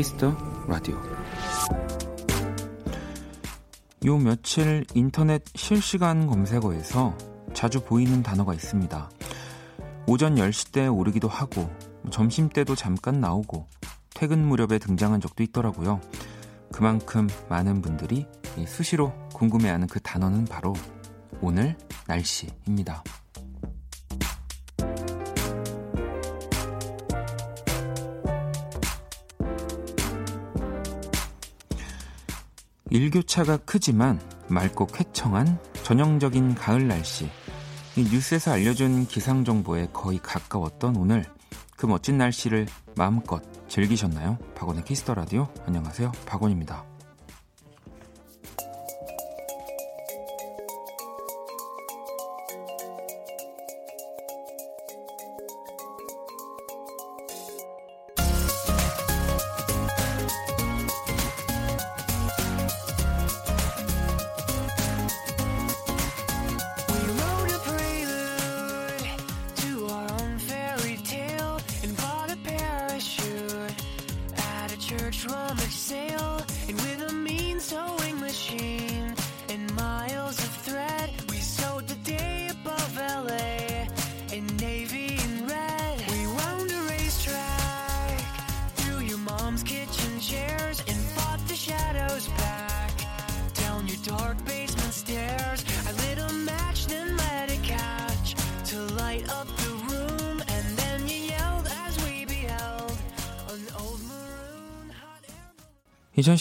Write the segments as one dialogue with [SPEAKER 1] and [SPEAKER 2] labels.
[SPEAKER 1] Kiss the Radio. 요 며칠 인터넷 실시간 검색어에서 자주 보이는 단어가 있습니다. 오전 10시 때 오르기도 하고 점심 때도 잠깐 나오고 퇴근 무렵에 등장한 적도 있더라고요. 그만큼 많은 분들이 수시로 궁금해하는 그 단어는 바로 오늘 날씨입니다. 일교차가 크지만 맑고 쾌청한 전형적인 가을 날씨. 뉴스에서 알려준 기상 정보에 거의 가까웠던 오늘 그 멋진 날씨를 마음껏 즐기셨나요? 박원의 Kiss the Radio 안녕하세요. 박원입니다.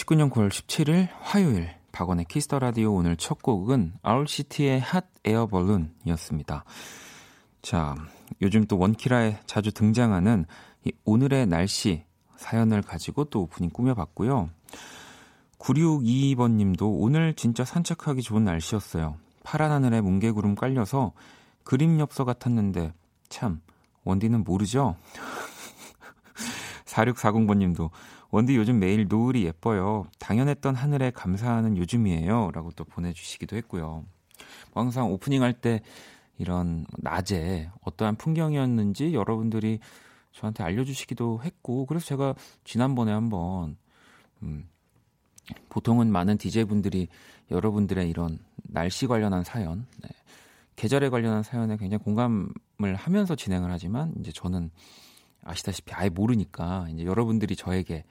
[SPEAKER 1] 2019년 9월 17일 화요일 박원의 Kiss the Radio 오늘 첫 곡은 Owl City의 Hot Air Balloon이었습니다. 자, 요즘 또 원키라에 자주 등장하는 이 오늘의 날씨 사연을 가지고 또 오프닝 꾸며봤고요. 9622번 님도 오늘 진짜 산책하기 좋은 날씨였어요. 파란 하늘에 뭉게구름 깔려서 그림 엽서 같았는데 참 원디는 모르죠? 4640번 님도 원디 요즘 매일 노을이 예뻐요. 당연했던 하늘에 감사하는 요즘이에요. 라고 또 보내주시기도 했고요. 항상 오프닝 할 때 이런 낮에 어떠한 풍경이었는지 여러분들이 저한테 알려주시기도 했고, 그래서 제가 지난번에 한번, 음, 보통은 많은 DJ분들이 여러분들의 이런 날씨 관련한 사연, 네, 계절에 관련한 사연에 굉장히 공감을 하면서 진행을 하지만, 이제 저는 아시다시피 아예 모르니까 이제 여러분들이 저에게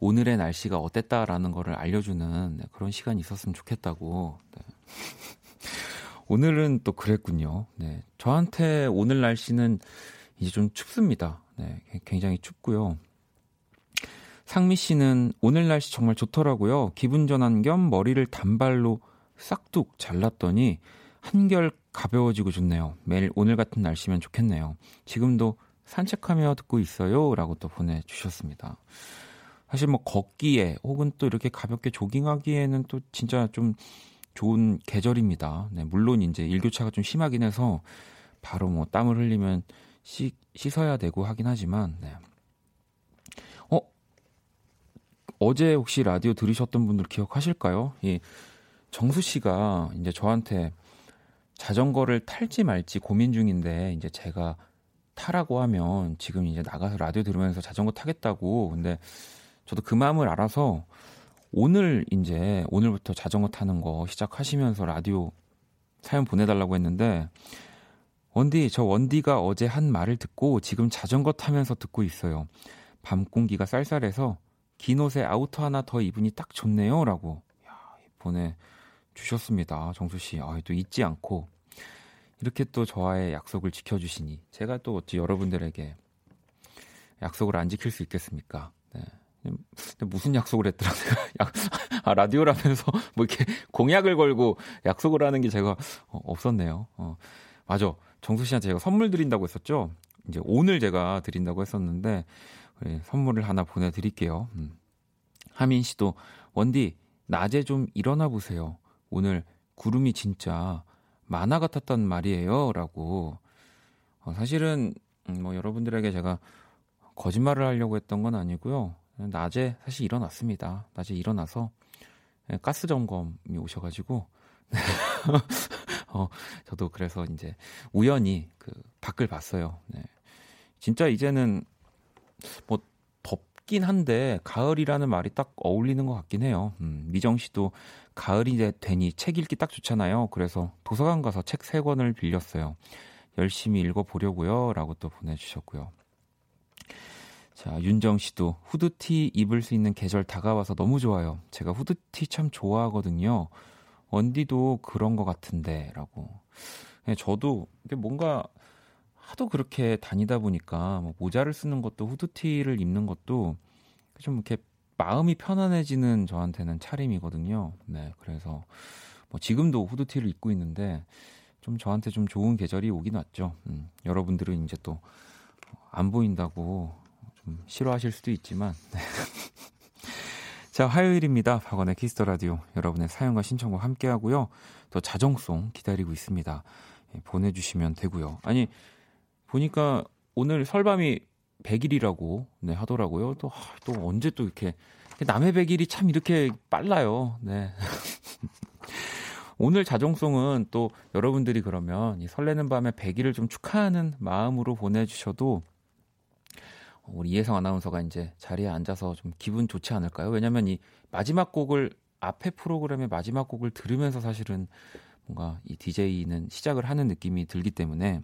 [SPEAKER 1] 오늘의 날씨가 어땠다라는 거를 알려주는 네, 그런 시간이 있었으면 좋겠다고. 네. 오늘은 또 그랬군요. 네. 저한테 오늘 날씨는 이제 좀 춥습니다. 네. 굉장히 춥고요. 상미 씨는 오늘 날씨 정말 좋더라고요. 기분 전환 겸 머리를 단발로 싹둑 잘랐더니 한결 가벼워지고 좋네요. 매일 오늘 같은 날씨면 좋겠네요. 지금도 산책하며 듣고 있어요. 라고 또 보내주셨습니다. 사실 뭐 걷기에 혹은 또 이렇게 가볍게 조깅하기에는 또 진짜 좀 좋은 계절입니다. 네, 물론 이제 일교차가 좀 심하긴 해서 바로 뭐 땀을 흘리면 씻, 씻어야 되고 하긴 하지만, 네. 어? 어제 혹시 라디오 들으셨던 분들 기억하실까요? 이 정수 씨가 이제 저한테 자전거를 탈지 말지 고민 중인데 이제 제가 타라고 하면 지금 이제 나가서 라디오 들으면서 자전거 타겠다고 근데 저도 그 마음을 알아서 오늘 이제 오늘부터 자전거 타는 거 시작하시면서 라디오 사연 보내달라고 했는데 원디 저 원디가 어제 한 말을 듣고 지금 자전거 타면서 듣고 있어요. 밤 공기가 쌀쌀해서 긴 옷에 outer 하나 더 입으니 딱 좋네요라고 보내 주셨습니다. 정수 씨. 아, 또 잊지 않고 이렇게 또 저와의 약속을 지켜주시니 제가 또 어찌 여러분들에게 약속을 안 지킬 수 있겠습니까? 네. 무슨 약속을 했더라 내가 아 라디오라면서 뭐 이렇게 공약을 걸고 약속을 하는 게 제가 어, 없었네요. 어, 맞아 정수 씨한테 제가 선물 드린다고 했었죠. 이제 오늘 제가 드린다고 했었는데 네, 선물을 하나 보내드릴게요. 음. 하민 씨도 원디 낮에 좀 일어나 보세요. 오늘 구름이 진짜 만화 같았단 말이에요 라고 어, 사실은 음, 뭐 여러분들에게 제가 거짓말을 하려고 했던 건 아니고요. 낮에 사실 일어났습니다. 낮에 일어나서 예, 가스 점검이 오셔가지고 어, 저도 그래서 이제 우연히 그 밖을 봤어요. 네. 진짜 이제는 뭐 덥긴 한데 가을이라는 말이 딱 어울리는 것 같긴 해요. 음, 미정 씨도 가을이 되니 책 읽기 딱 좋잖아요. 그래서 도서관 가서 책 세 권을 빌렸어요. 열심히 읽어보려고요. 라고 또 보내주셨고요. 자, 윤정 씨도 후드티 입을 수 있는 계절 다가와서 너무 좋아요. 제가 후드티 참 좋아하거든요. 원디도 그런 것 같은데, 라고. 네, 저도 뭔가 하도 그렇게 다니다 보니까 뭐 모자를 쓰는 것도 후드티를 입는 것도 좀 이렇게 마음이 편안해지는 저한테는 차림이거든요. 네, 그래서 뭐 지금도 후드티를 입고 있는데 좀 저한테 좀 좋은 계절이 오긴 왔죠. 음, 여러분들은 이제 또 안 보인다고 좀 싫어하실 수도 있지만. 네. 자, 화요일입니다. 박원의 키스 더 라디오. 여러분의 사연과 신청곡 함께 하고요. 또 자정송 기다리고 있습니다. 예, 보내주시면 되고요. 아니, 보니까 오늘 설밤이 100일이라고 네, 하더라고요. 또, 또 언제 또 이렇게 남의 100일이 참 이렇게 빨라요. 네. 오늘 자정송은 또 여러분들이 그러면 이 설레는 밤에 100일을 좀 축하하는 마음으로 보내주셔도 우리 이혜성 아나운서가 이제 자리에 앉아서 좀 기분 좋지 않을까요? 왜냐면 이 마지막 곡을 앞에 프로그램의 마지막 곡을 들으면서 사실은 뭔가 이 DJ는 시작을 하는 느낌이 들기 때문에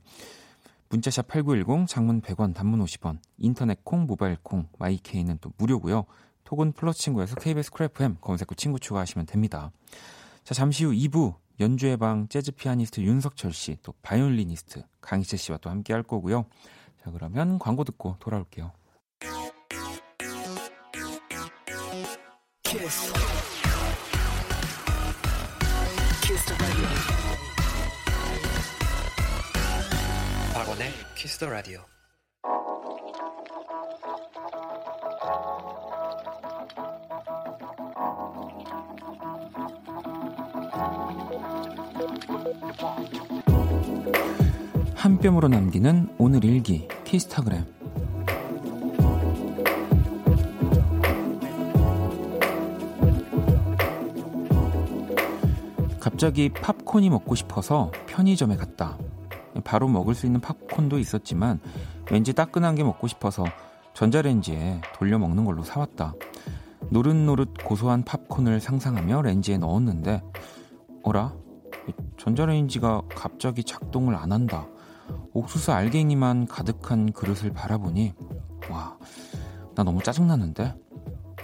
[SPEAKER 1] 문자샵 8910 장문 100원 단문 50원 인터넷 콩 모바일 콩 마이케이는 또 무료고요. 톡은 플러스 친구에서 KBS 쿨FM 검색 후 친구 추가하시면 됩니다. 자 잠시 후 2부 연주의 방 재즈 피아니스트 윤석철 씨, 또 바이올리니스트 강희재 씨와 또 함께 할 거고요. 자 그러면 광고 듣고 돌아올게요. 키스. 박원의 키스 더 라디오. 한 뼘으로 남기는 오늘 일기 키스타그램 갑자기 팝콘이 먹고 싶어서 편의점에 갔다. 바로 먹을 수 있는 팝콘도 있었지만 왠지 따끈한 게 먹고 싶어서 전자레인지에 돌려 먹는 걸로 사왔다. 노릇노릇 고소한 팝콘을 상상하며 렌지에 넣었는데 어라? 전자레인지가 갑자기 작동을 안 한다. 옥수수 알갱이만 가득한 그릇을 바라보니 와, 나 너무 짜증나는데?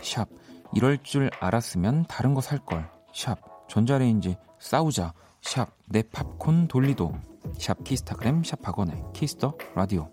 [SPEAKER 1] 샵, 이럴 줄 알았으면 다른 거 살 걸. 샵, 전자레인지 싸우자. 샵, 내 팝콘 돌리도. 샵 키스타그램 샵 박원의 키스 더 라디오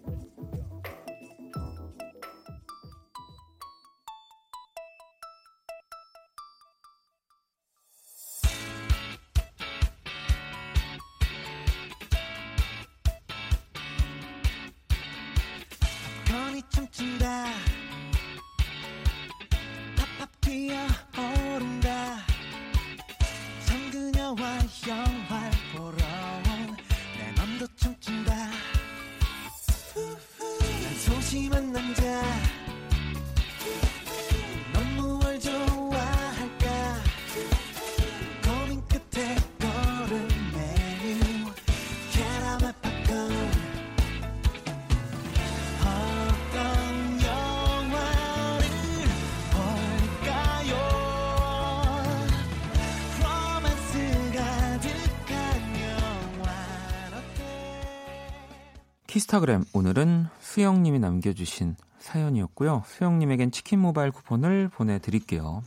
[SPEAKER 1] 키스타그램 오늘은 수영님이 남겨주신 사연이었고요. 수영님에겐 치킨 모바일 쿠폰을 보내드릴게요.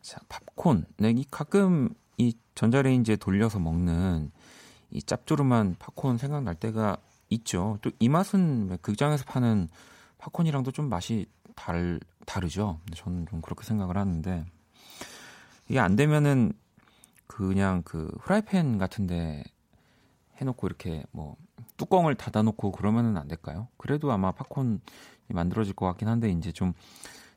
[SPEAKER 1] 자, 팝콘. 네, 이 가끔 이 전자레인지에 돌려서 먹는 이 짭조름한 팝콘 생각날 때가 있죠. 또 이 맛은 극장에서 파는 팝콘이랑도 좀 맛이 달, 다르죠. 저는 좀 그렇게 생각을 하는데 이게 안 되면은 그냥 그 프라이팬 같은데 해놓고 이렇게 뭐 뚜껑을 닫아놓고 그러면은 안 될까요? 그래도 아마 팝콘이 만들어질 것 같긴 한데 이제 좀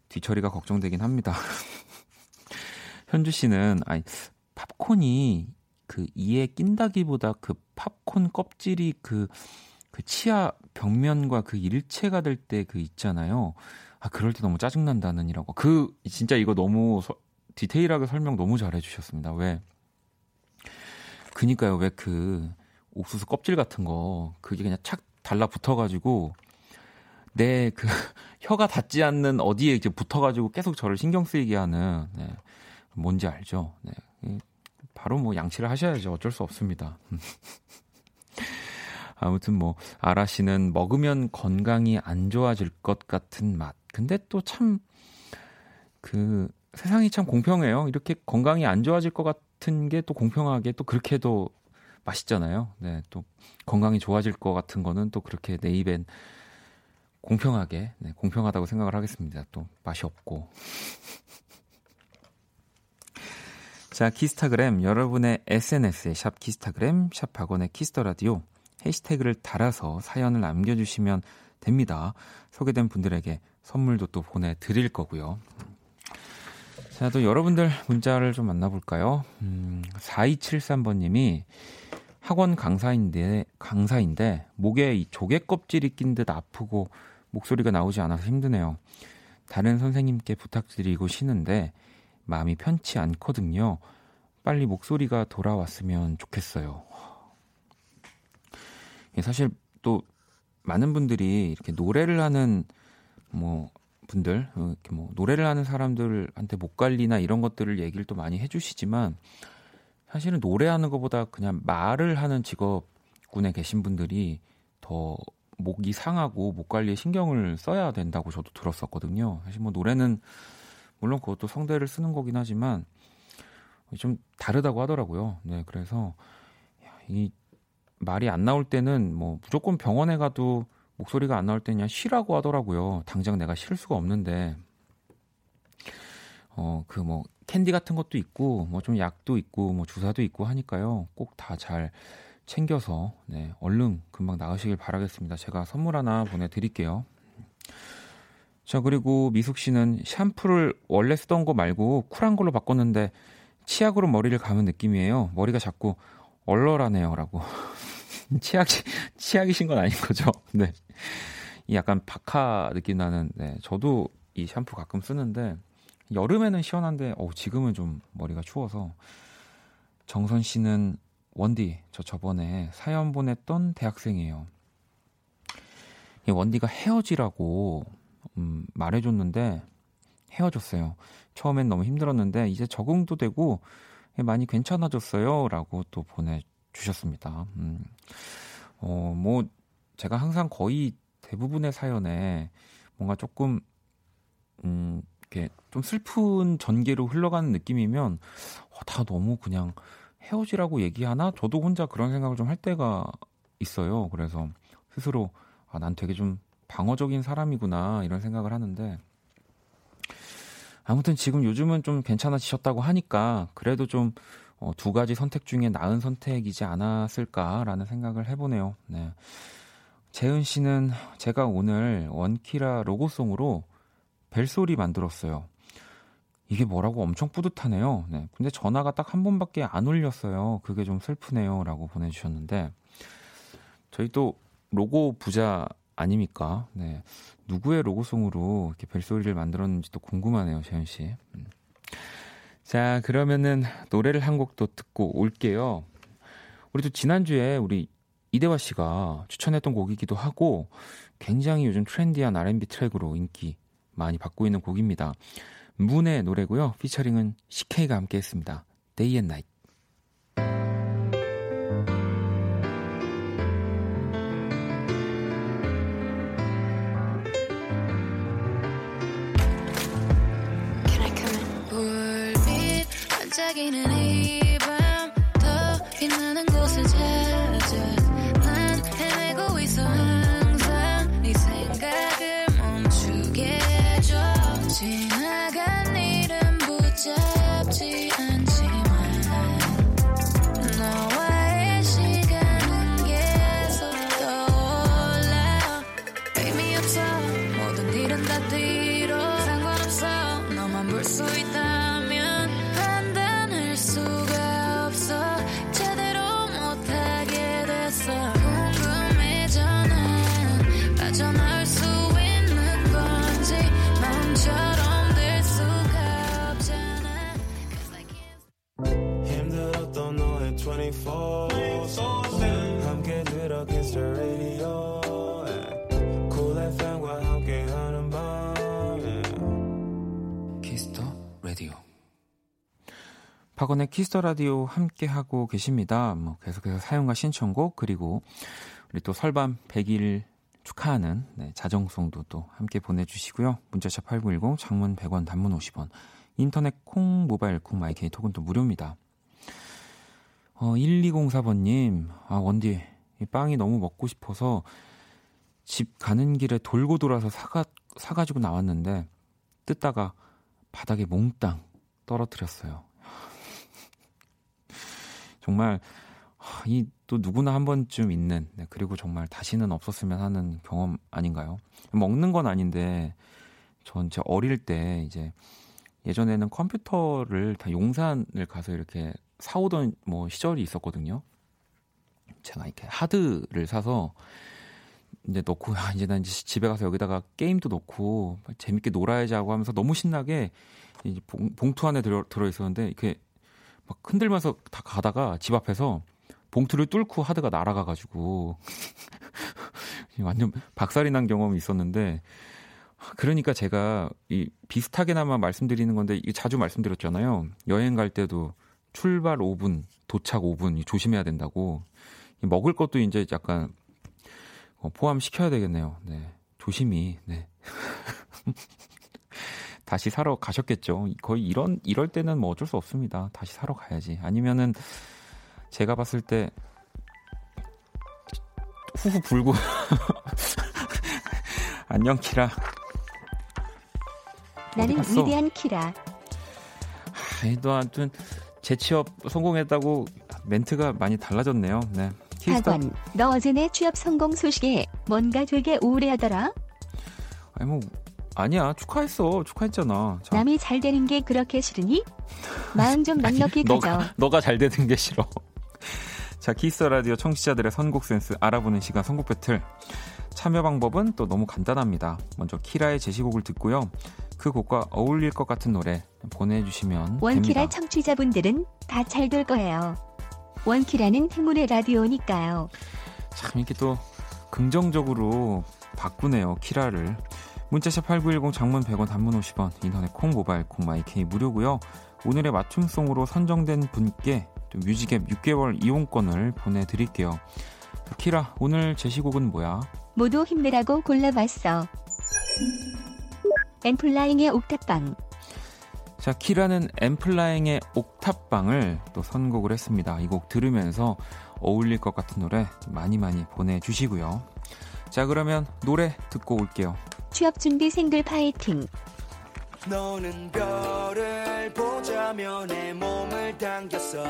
[SPEAKER 1] 뒤처리가 걱정되긴 합니다. 현주 씨는 아니 팝콘이 그 이에 낀다기보다 그 팝콘 껍질이 그, 그 치아 벽면과 그 일체가 될 때 그 있잖아요. 아 그럴 때 너무 짜증 난다는이라고. 그 진짜 이거 너무 서, 디테일하게 설명 너무 잘해 주셨습니다. 왜? 그니까요. 왜 그 옥수수 껍질 같은 거 그게 그냥 착 달라붙어가지고 내 그 혀가 닿지 않는 어디에 이제 붙어가지고 계속 저를 신경 쓰이게 하는 네. 뭔지 알죠? 네. 바로 뭐 양치를 하셔야죠. 어쩔 수 없습니다. 아무튼 뭐 아라 씨는 먹으면 건강이 안 좋아질 것 같은 맛. 근데 또 참 그 세상이 참 공평해요. 이렇게 건강이 안 좋아질 것 같은 게 또 공평하게 또 그렇게도 맛있잖아요. 네, 또 건강이 좋아질 것 같은 거는 또 그렇게 내 입엔 공평하게 네, 공평하다고 생각을 하겠습니다. 또 맛이 없고. 자, 키스타그램 여러분의 SNS에 샵 키스타그램 샵 박원의 키스 더 라디오 해시태그를 달아서 사연을 남겨 주시면 됩니다. 소개된 분들에게 선물도 또 보내 드릴 거고요. 자, 또 여러분들 문자를 좀 만나볼까요? 음, 4273번님이 학원 강사인데, 강사인데, 목에 이 조개 껍질이 낀 듯 아프고 목소리가 나오지 않아서 힘드네요. 다른 선생님께 부탁드리고 쉬는데, 마음이 편치 않거든요. 빨리 목소리가 돌아왔으면 좋겠어요. 사실 또 많은 분들이 이렇게 노래를 하는 뭐 분들 어, 이렇게 뭐 노래를 하는 사람들한테 목 관리나 이런 것들을 얘기를 또 많이 해주시지만 사실은 노래하는 것보다 그냥 말을 하는 직업군에 계신 분들이 더 목이 상하고 목 관리에 신경을 써야 된다고 저도 들었었거든요. 사실 뭐 노래는 물론 그것도 성대를 쓰는 거긴 하지만 좀 다르다고 하더라고요. 네, 그래서 이 말이 안 나올 때는 뭐 무조건 병원에 가도 목소리가 안 나올 때는 그냥 쉬라고 하더라고요. 당장 내가 쉴 수가 없는데 어 그 뭐 캔디 같은 것도 있고 뭐 좀 약도 있고 뭐 주사도 있고 하니까요. 꼭 다 잘 챙겨서 네, 얼른 금방 나으시길 바라겠습니다. 제가 선물 하나 보내드릴게요. 자 그리고 미숙 씨는 샴푸를 원래 쓰던 거 말고 쿨한 걸로 바꿨는데 치약으로 머리를 감은 느낌이에요. 머리가 자꾸 얼얼하네요라고. 치약 치약이신 건 아닌 거죠? 네. 이 약간 박하 느낌 나는. 네. 저도 이 샴푸 가끔 쓰는데 여름에는 시원한데 어 지금은 좀 머리가 추워서 정선 씨는 원디 저 저번에 사연 보냈던 대학생이에요. 이 원디가 헤어지라고 음, 말해줬는데 헤어졌어요. 처음엔 너무 힘들었는데 이제 적응도 되고 많이 괜찮아졌어요라고 또 보내주셨습니다. 음, 어, 뭐 제가 항상 거의 대부분의 사연에 뭔가 조금 음, 이렇게 좀 슬픈 전개로 흘러가는 느낌이면 어, 다 너무 그냥 헤어지라고 얘기하나? 저도 혼자 그런 생각을 좀 할 때가 있어요. 그래서 스스로 아, 난 되게 좀 방어적인 사람이구나 이런 생각을 하는데 아무튼 지금 요즘은 좀 괜찮아지셨다고 하니까 그래도 좀 어, 두 가지 선택 중에 나은 선택이지 않았을까라는 생각을 해보네요. 네. 재은 씨는 제가 오늘 원키라 로고송으로 벨소리 만들었어요. 이게 뭐라고 엄청 뿌듯하네요. 네. 근데 전화가 딱 한 번밖에 안 울렸어요. 그게 좀 슬프네요. 라고 보내주셨는데, 저희 또 로고 부자 아닙니까? 네. 누구의 로고송으로 이렇게 벨소리를 만들었는지도 궁금하네요, 재현 씨. 음. 자, 그러면은 노래를 한 곡 또 듣고 올게요. 우리 또 지난주에 우리 이대화 씨가 추천했던 곡이기도 하고 굉장히 요즘 트렌디한 R&B 트랙으로 인기 많이 받고 있는 곡입니다. 문의 노래고요. 피처링은 CK가 함께 했습니다. Day and Night. 반짝이는 이 박원의 키스 더 라디오 함께 하고 계십니다. 뭐 계속해서 사연과 신청곡 그리고 우리 또 설밤 100일 축하하는 네, 자정송도 또 함께 보내주시고요. 문자샵 8910 장문 100원 단문 50원 인터넷 콩 모바일 콩 마이케이 톡은 또 무료입니다. 어, 1204번님 아 원디 이 빵이 너무 먹고 싶어서 집 가는 길에 돌고 돌아서 사가 사가지고 나왔는데 뜯다가 바닥에 몽땅 떨어뜨렸어요. 정말 이 또 누구나 한 번쯤 있는 네, 그리고 정말 다시는 없었으면 하는 경험 아닌가요? 먹는 건 아닌데 전 제 어릴 때 이제 예전에는 컴퓨터를 다 용산을 가서 이렇게 사오던 뭐 시절이 있었거든요. 제가 이렇게 하드를 사서 이제 넣고 아, 이제 난 이제 집에 가서 여기다가 게임도 넣고 재밌게 놀아야지 하고 하면서 너무 신나게 이제 봉, 투 안에 들어 들어 있었는데 이렇게 막 흔들면서 다 가다가 집 앞에서 봉투를 뚫고 하드가 날아가 가지고 완전 박살이 난 경험이 있었는데 그러니까 제가 이 비슷하게나마 말씀드리는 건데 이 자주 말씀드렸잖아요. 여행 갈 때도 출발 5분, 도착 5분 조심해야 된다고. 먹을 것도 이제 약간 어, 포함시켜야 되겠네요. 네. 조심히. 네. 다시 사러 가셨겠죠. 거의 이런 이럴 때는 뭐 어쩔 수 없습니다. 다시 사러 가야지. 아니면은 제가 봤을 때 후후 불고 안녕 키라.
[SPEAKER 2] 나는 위대한 키라.
[SPEAKER 1] 아, 또 아무튼 재취업 성공했다고 멘트가 많이 달라졌네요. 네.
[SPEAKER 2] 학원, 너 어제 내 취업 성공 소식에 뭔가 되게 우울해하더라.
[SPEAKER 1] 아니 뭐 아니야 축하했어 축하했잖아.
[SPEAKER 2] 자. 남이 잘 되는 게 그렇게 싫으니? 마음 좀 넉넉히 가져.
[SPEAKER 1] 너가, 너가 잘 되는 게 싫어. 자 키스 라디오 청취자들의 선곡 센스 알아보는 시간 선곡 배틀. 참여 방법은 또 너무 간단합니다. 먼저 키라의 제시곡을 듣고요. 그 곡과 어울릴 것 같은 노래 보내주시면
[SPEAKER 2] 원키라 청취자분들은 다 잘 될 거예요. 원키라는 행운의 라디오니까요.
[SPEAKER 1] 참 이렇게 또 긍정적으로 바꾸네요. 키라를. 문자샵 8910 장문 100원 단문 50원 인터넷 콩 모바일 콩 마이케이 무료고요. 오늘의 맞춤송으로 선정된 분께 뮤직앱 6개월 이용권을 보내드릴게요. 키라 오늘 제시곡은 뭐야?
[SPEAKER 2] 모두 힘내라고 골라봤어. 엠플라잉의 옥탑방
[SPEAKER 1] 자, 키라는 엠플라잉의 옥탑방을 또 선곡을 했습니다. 이 곡 들으면서 어울릴 것 같은 노래 많이 많이 보내주시고요. 자, 그러면 노래 듣고 올게요.
[SPEAKER 2] 취업 준비 생글 파이팅.
[SPEAKER 3] 너는 별을 보자며 내 몸을 당겼어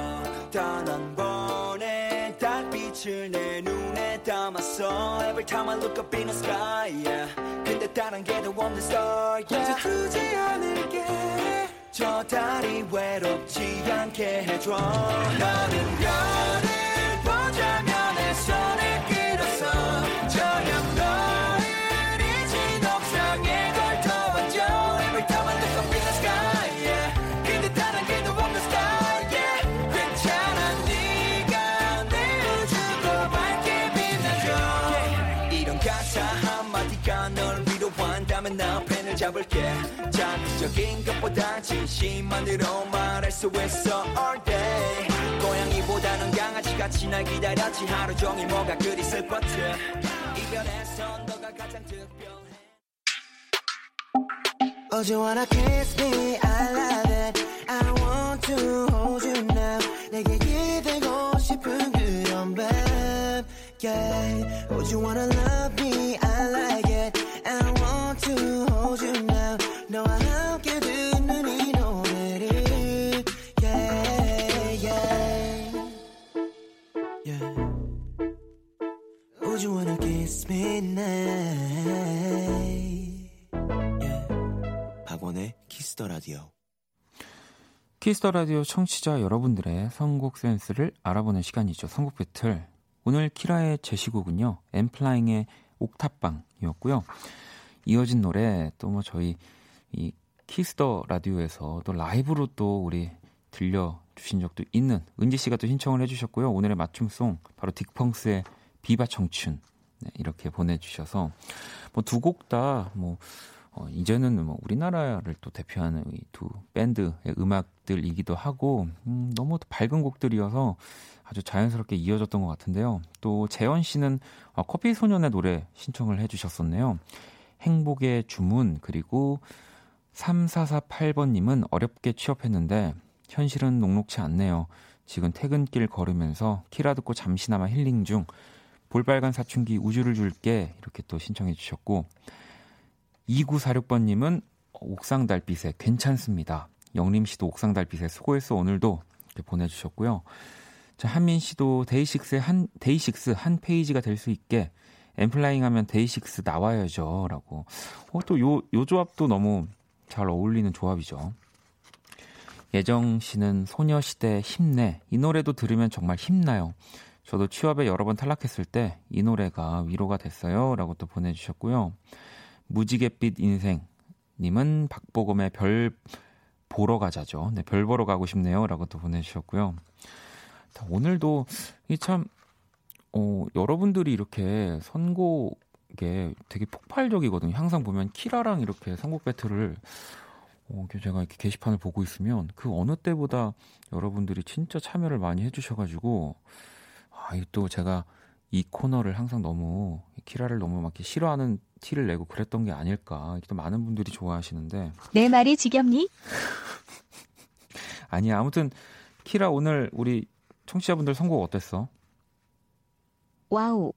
[SPEAKER 3] 단 한 번의 달빛을 내 눈에 담았어 Every time I look up in the sky yeah. 근데 다른 게더 없는 star yeah. 이제 두지 않을게 저 달이 외롭지 않게 해줘 너는 별 잡을게 자극적인 것보다 진심만으로 말할 수 있어 all day 고양이보다는 강아지같이 날 기다렸지 하루 종일 뭐가 그리 슬펐지 이별에선 너가 가장 특별해 Oh, you wanna kiss me? I love it. I want to hold you now. 내게 기대고 싶은 그런 밤. Yeah. Oh, you wanna love me? I like to hold you now. 너와 함께 듣는 이 노래를. Yeah, yeah. Yeah. Would you wanna kiss me now? Yeah. 박원의 키스 더 라디오.
[SPEAKER 1] 키스 더 라디오 청취자 여러분들의 선곡 센스를 알아보는 시간이죠. 선곡 배틀. 오늘 키라의 제시곡은요. 엔플라잉의 옥탑방이었고요. 이어진 노래 또 뭐 저희 이 키스 더 라디오에서 또 라이브로 또 우리 들려 주신 적도 있는 은지 씨가 또 신청을 해 주셨고요. 오늘의 맞춤송 바로 딕펑스의 비바 청춘. 네, 이렇게 보내 주셔서 뭐 두 곡다뭐 어, 이제는 뭐 우리나라를 또 대표하는 이 두 밴드의 음악들이기도 하고 음, 너무 밝은 곡들이어서 아주 자연스럽게 이어졌던 것 같은데요. 또 재현 씨는 어, 커피 소년의 노래 신청을 해주셨었네요. 행복의 주문 그리고 3448번님은 어렵게 취업했는데 현실은 녹록치 않네요. 지금 퇴근길 걸으면서 키라 듣고 잠시나마 힐링 중 볼빨간 사춘기 우주를 줄게 이렇게 또 신청해 주셨고 2946번님은 옥상 달빛에 괜찮습니다. 영림 씨도 옥상 달빛에 수고했어 오늘도 이렇게 보내주셨고요. 자 한민 씨도 데이식스의 한 데이식스 한 페이지가 될 수 있게 엔플라잉 하면 데이식스 나와야죠 라고. 어, 또 요 요 조합도 너무 잘 어울리는 조합이죠. 예정 씨는 소녀시대 힘내. 이 노래도 들으면 정말 힘나요. 저도 취업에 여러 번 탈락했을 때 이 노래가 위로가 됐어요. 라고 또 보내주셨고요. 무지갯빛 인생. 님은 박보검의 별 보러 가자죠. 네, 별 보러 가고 싶네요. 라고 또 보내주셨고요. 오늘도 이 참 어, 여러분들이 이렇게 선곡에 되게 폭발적이거든요. 항상 보면 키라랑 이렇게 선곡 배틀을 어, 제가 이렇게 게시판을 보고 있으면 그 어느 때보다 여러분들이 진짜 참여를 많이 해주셔가지고 아, 또 제가 이 코너를 항상 너무 키라를 너무 막 싫어하는 티를 내고 그랬던 게 아닐까. 또 많은 분들이 좋아하시는데
[SPEAKER 2] 내 말이 지겹니?
[SPEAKER 1] 아니 아무튼 키라 오늘 우리 청취자분들 선곡 어땠어?
[SPEAKER 2] 와우.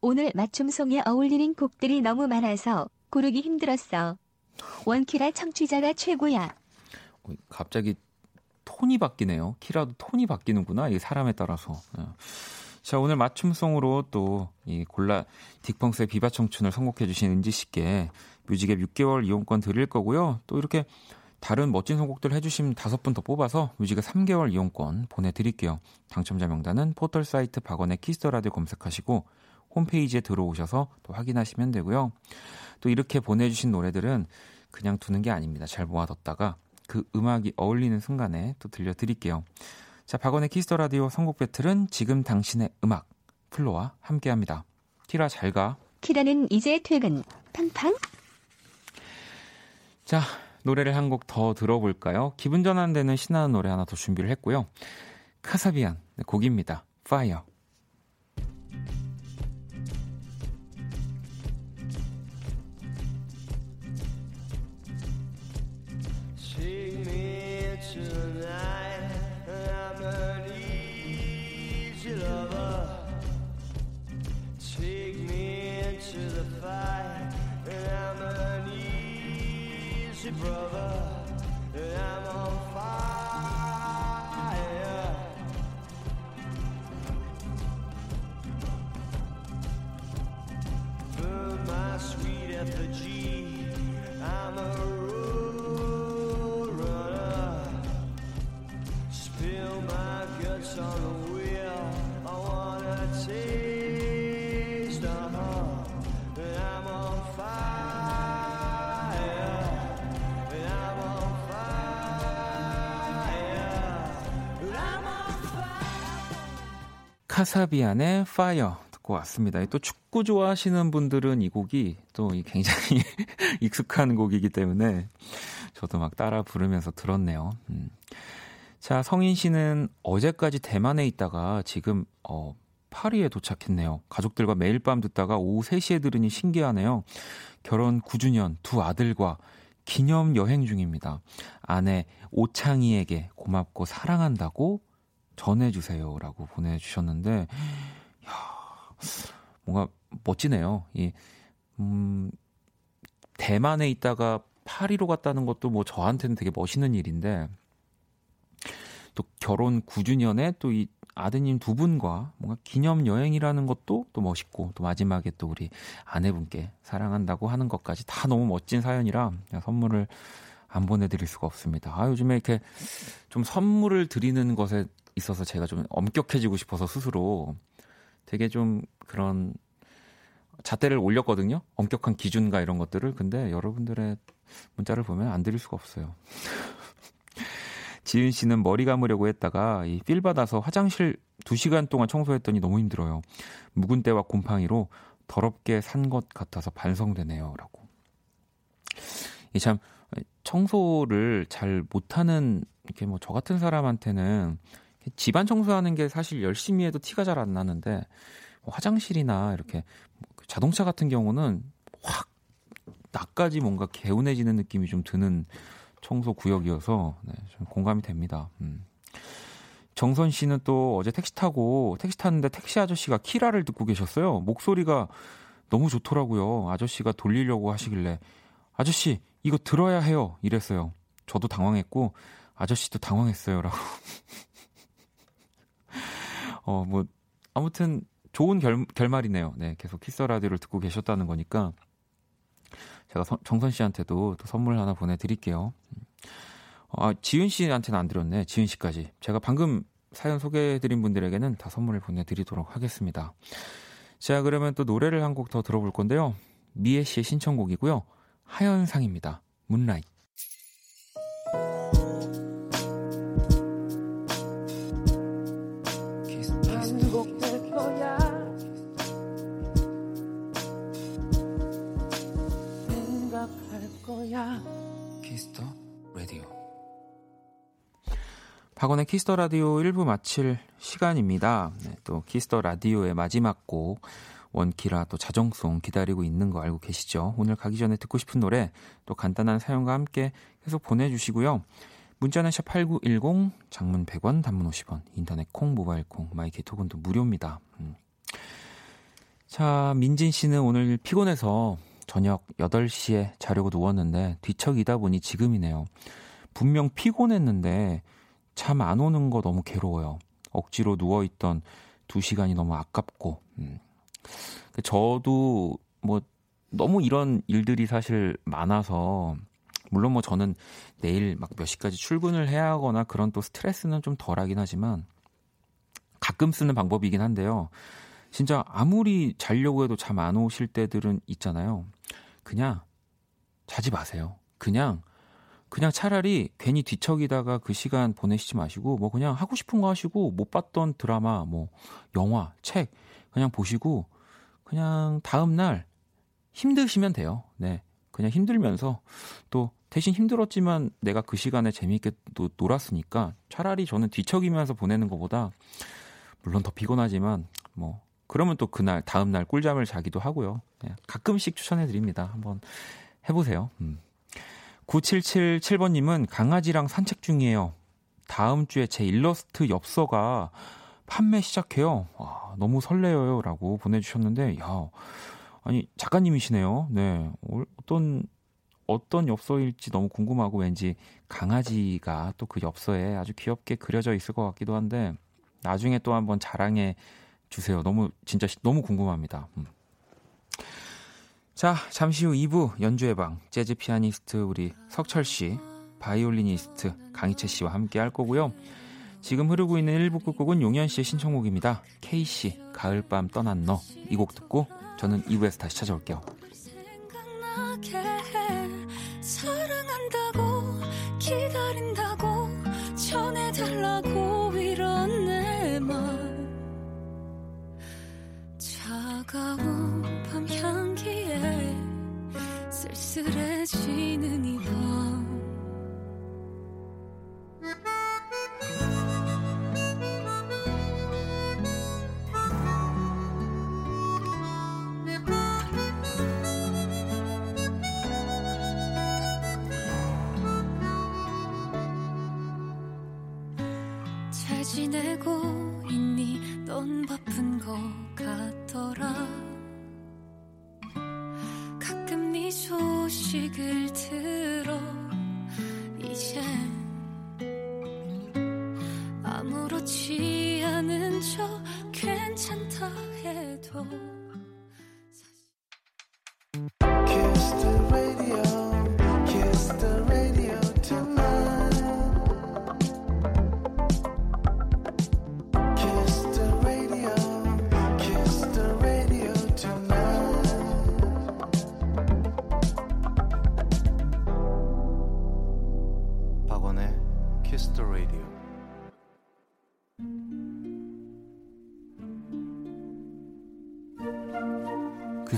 [SPEAKER 2] 오늘 맞춤송에 어울리는 곡들이 너무 많아서 고르기 힘들었어. 원키라 청취자가 최고야.
[SPEAKER 1] 어, 갑자기 톤이 바뀌네요. 키라도 톤이 바뀌는구나. 이 사람에 따라서. 예. 자, 오늘 맞춤송으로 또 이 골라 딕펑스의 비바 청춘을 선곡해 주신 은지 씨께 뮤직앱 6개월 이용권 드릴 거고요. 또 이렇게 다른 멋진 선곡들 해주신 다섯 분 더 뽑아서 뮤직앱 3개월 이용권 보내드릴게요. 당첨자 명단은 포털 사이트 박원의 키스 더 라디오 검색하시고 홈페이지에 들어오셔서 또 확인하시면 되고요. 또 이렇게 보내주신 노래들은 그냥 두는 게 아닙니다. 잘 모아뒀다가 그 음악이 어울리는 순간에 또 들려드릴게요. 자, 박원의 Kiss the Radio 선곡 battle은 지금 당신의 음악 FLO와 함께합니다. 키라 잘 가.
[SPEAKER 2] 키라는 이제 퇴근. 팡팡.
[SPEAKER 1] 자, 노래를 한 곡 더 들어볼까요? 기분 전환되는 신나는 노래 하나 더 준비를 했고요. Kasabian 네, 곡입니다. Fire. 카사비안의 Fire 듣고 왔습니다. 또 축구 좋아하시는 분들은 이 곡이 또 굉장히 익숙한 곡이기 때문에 저도 막 따라 부르면서 들었네요. 음. 자, 성인 씨는 어제까지 대만에 있다가 지금 어, 파리에 도착했네요. 가족들과 매일 밤 듣다가 오후 3시에 들으니 신기하네요. 결혼 9주년 두 아들과 기념 여행 중입니다. 아내 오창이에게 고맙고 사랑한다고 전해주세요라고 보내주셨는데, 야 뭔가 멋지네요. 이, 음, 대만에 있다가 파리로 갔다는 것도 뭐 저한테는 되게 멋있는 일인데, 또 결혼 9주년에 또 이 아드님 두 분과 뭔가 기념 여행이라는 것도 또 멋있고, 또 마지막에 또 우리 아내분께 사랑한다고 하는 것까지 다 너무 멋진 사연이라 선물을 안 보내드릴 수가 없습니다. 아, 요즘에 이렇게 좀 선물을 드리는 것에 있어서 제가 좀 엄격해지고 싶어서 스스로 되게 좀 그런 잣대를 올렸거든요. 엄격한 기준과 이런 것들을. 근데 여러분들의 문자를 보면 안 드릴 수가 없어요. 지은 씨는 머리 감으려고 했다가 이 필 받아서 화장실 2시간 동안 청소했더니 너무 힘들어요. 묵은 때와 곰팡이로 더럽게 산 것 같아서 반성되네요. 라고. 이참 청소를 잘 못하는 이렇게 뭐 저 같은 사람한테는 집안 청소하는 게 사실 열심히 해도 티가 잘 안 나는데 뭐 화장실이나 이렇게 그 자동차 같은 경우는 확 나까지 뭔가 개운해지는 느낌이 좀 드는 청소 구역이어서 네, 좀 공감이 됩니다. 음. 정선 씨는 또 어제 택시 타고 택시 탔는데 택시 아저씨가 키라를 듣고 계셨어요. 목소리가 너무 좋더라고요. 아저씨가 돌리려고 하시길래 아저씨 이거 들어야 해요. 이랬어요. 저도 당황했고 아저씨도 당황했어요라고. 어 뭐 아무튼 좋은 결, 결말이네요. 네, 계속 키스 라디오를 듣고 계셨다는 거니까 제가 서, 정선 씨한테도 또 선물 하나 보내드릴게요. 아, 지은 씨한테는 안 드렸네. 지은 씨까지. 제가 방금 사연 소개해드린 분들에게는 다 선물을 보내드리도록 하겠습니다. 자, 그러면 또 노래를 한 곡 더 들어볼 건데요. 미애 씨의 신청곡이고요. 하현상입니다. Moonlight. 박원의 Kiss the Radio 1부 마칠 시간입니다. 네, 또 Kiss the Radio의 마지막 곡 원키라 또 자정송 기다리고 있는 거 알고 계시죠? 오늘 가기 전에 듣고 싶은 노래 또 간단한 사연과 함께 계속 보내주시고요. 문자는 샵 8910 장문 100원 단문 50원 인터넷 콩 모바일 콩 My K 톡은 또 무료입니다. 음. 자 민진 씨는 오늘 피곤해서 저녁 8시에 자려고 누웠는데 뒤척이다 보니 지금이네요. 분명 피곤했는데 잠 안 오는 거 너무 괴로워요. 억지로 누워있던 2시간이 너무 아깝고, 음. 저도 뭐 너무 이런 일들이 사실 많아서, 물론 뭐 저는 내일 막 몇 시까지 출근을 해야 하거나 그런 또 스트레스는 좀 덜하긴 하지만, 가끔 쓰는 방법이긴 한데요. 진짜 아무리 자려고 해도 잠 안 오실 때들은 있잖아요. 그냥 자지 마세요. 그냥 그냥 차라리 괜히 뒤척이다가 그 시간 보내시지 마시고 뭐 그냥 하고 싶은 거 하시고 못 봤던 드라마 뭐 영화 책 그냥 보시고 그냥 다음 날 힘드시면 돼요. 네. 그냥 힘들면서 또 대신 힘들었지만 내가 그 시간에 재미있게 또 놀았으니까 차라리 저는 뒤척이면서 보내는 것보다 물론 더 피곤하지만 뭐 그러면 또 그날 다음 날 꿀잠을 자기도 하고요. 네, 가끔씩 추천해 드립니다. 한번 해보세요. 음. 9777번님은 강아지랑 산책 중이에요. 다음 주에 제 일러스트 엽서가 판매 시작해요. 와, 너무 설레어요. 라고 보내주셨는데, 야, 아니, 작가님이시네요. 네. 어떤, 어떤 엽서일지 너무 궁금하고 왠지 강아지가 또 그 엽서에 아주 귀엽게 그려져 있을 것 같기도 한데, 나중에 또 한번 자랑해 주세요. 너무 진짜 너무 궁금합니다. 음. 자, 잠시 후 2부 연주의 방 재즈 피아니스트 우리 석철 씨, 바이올리니스트 강이채 씨와 함께 할 거고요. 지금 흐르고 있는 1부 끝곡은 용현 씨의 신청곡입니다. 케이시, 가을밤 떠난 너. 이 곡 듣고 저는 2부에서 다시 찾아올게요. 사랑한다고 기다린다고 전해달라고 이런 내말 차가운 쓸쓸해지는 이밤. 잘 지내고 있니? 넌 바쁜 거 같더라 소식을 들어 이제 아무렇지 않은 척 괜찮다 해도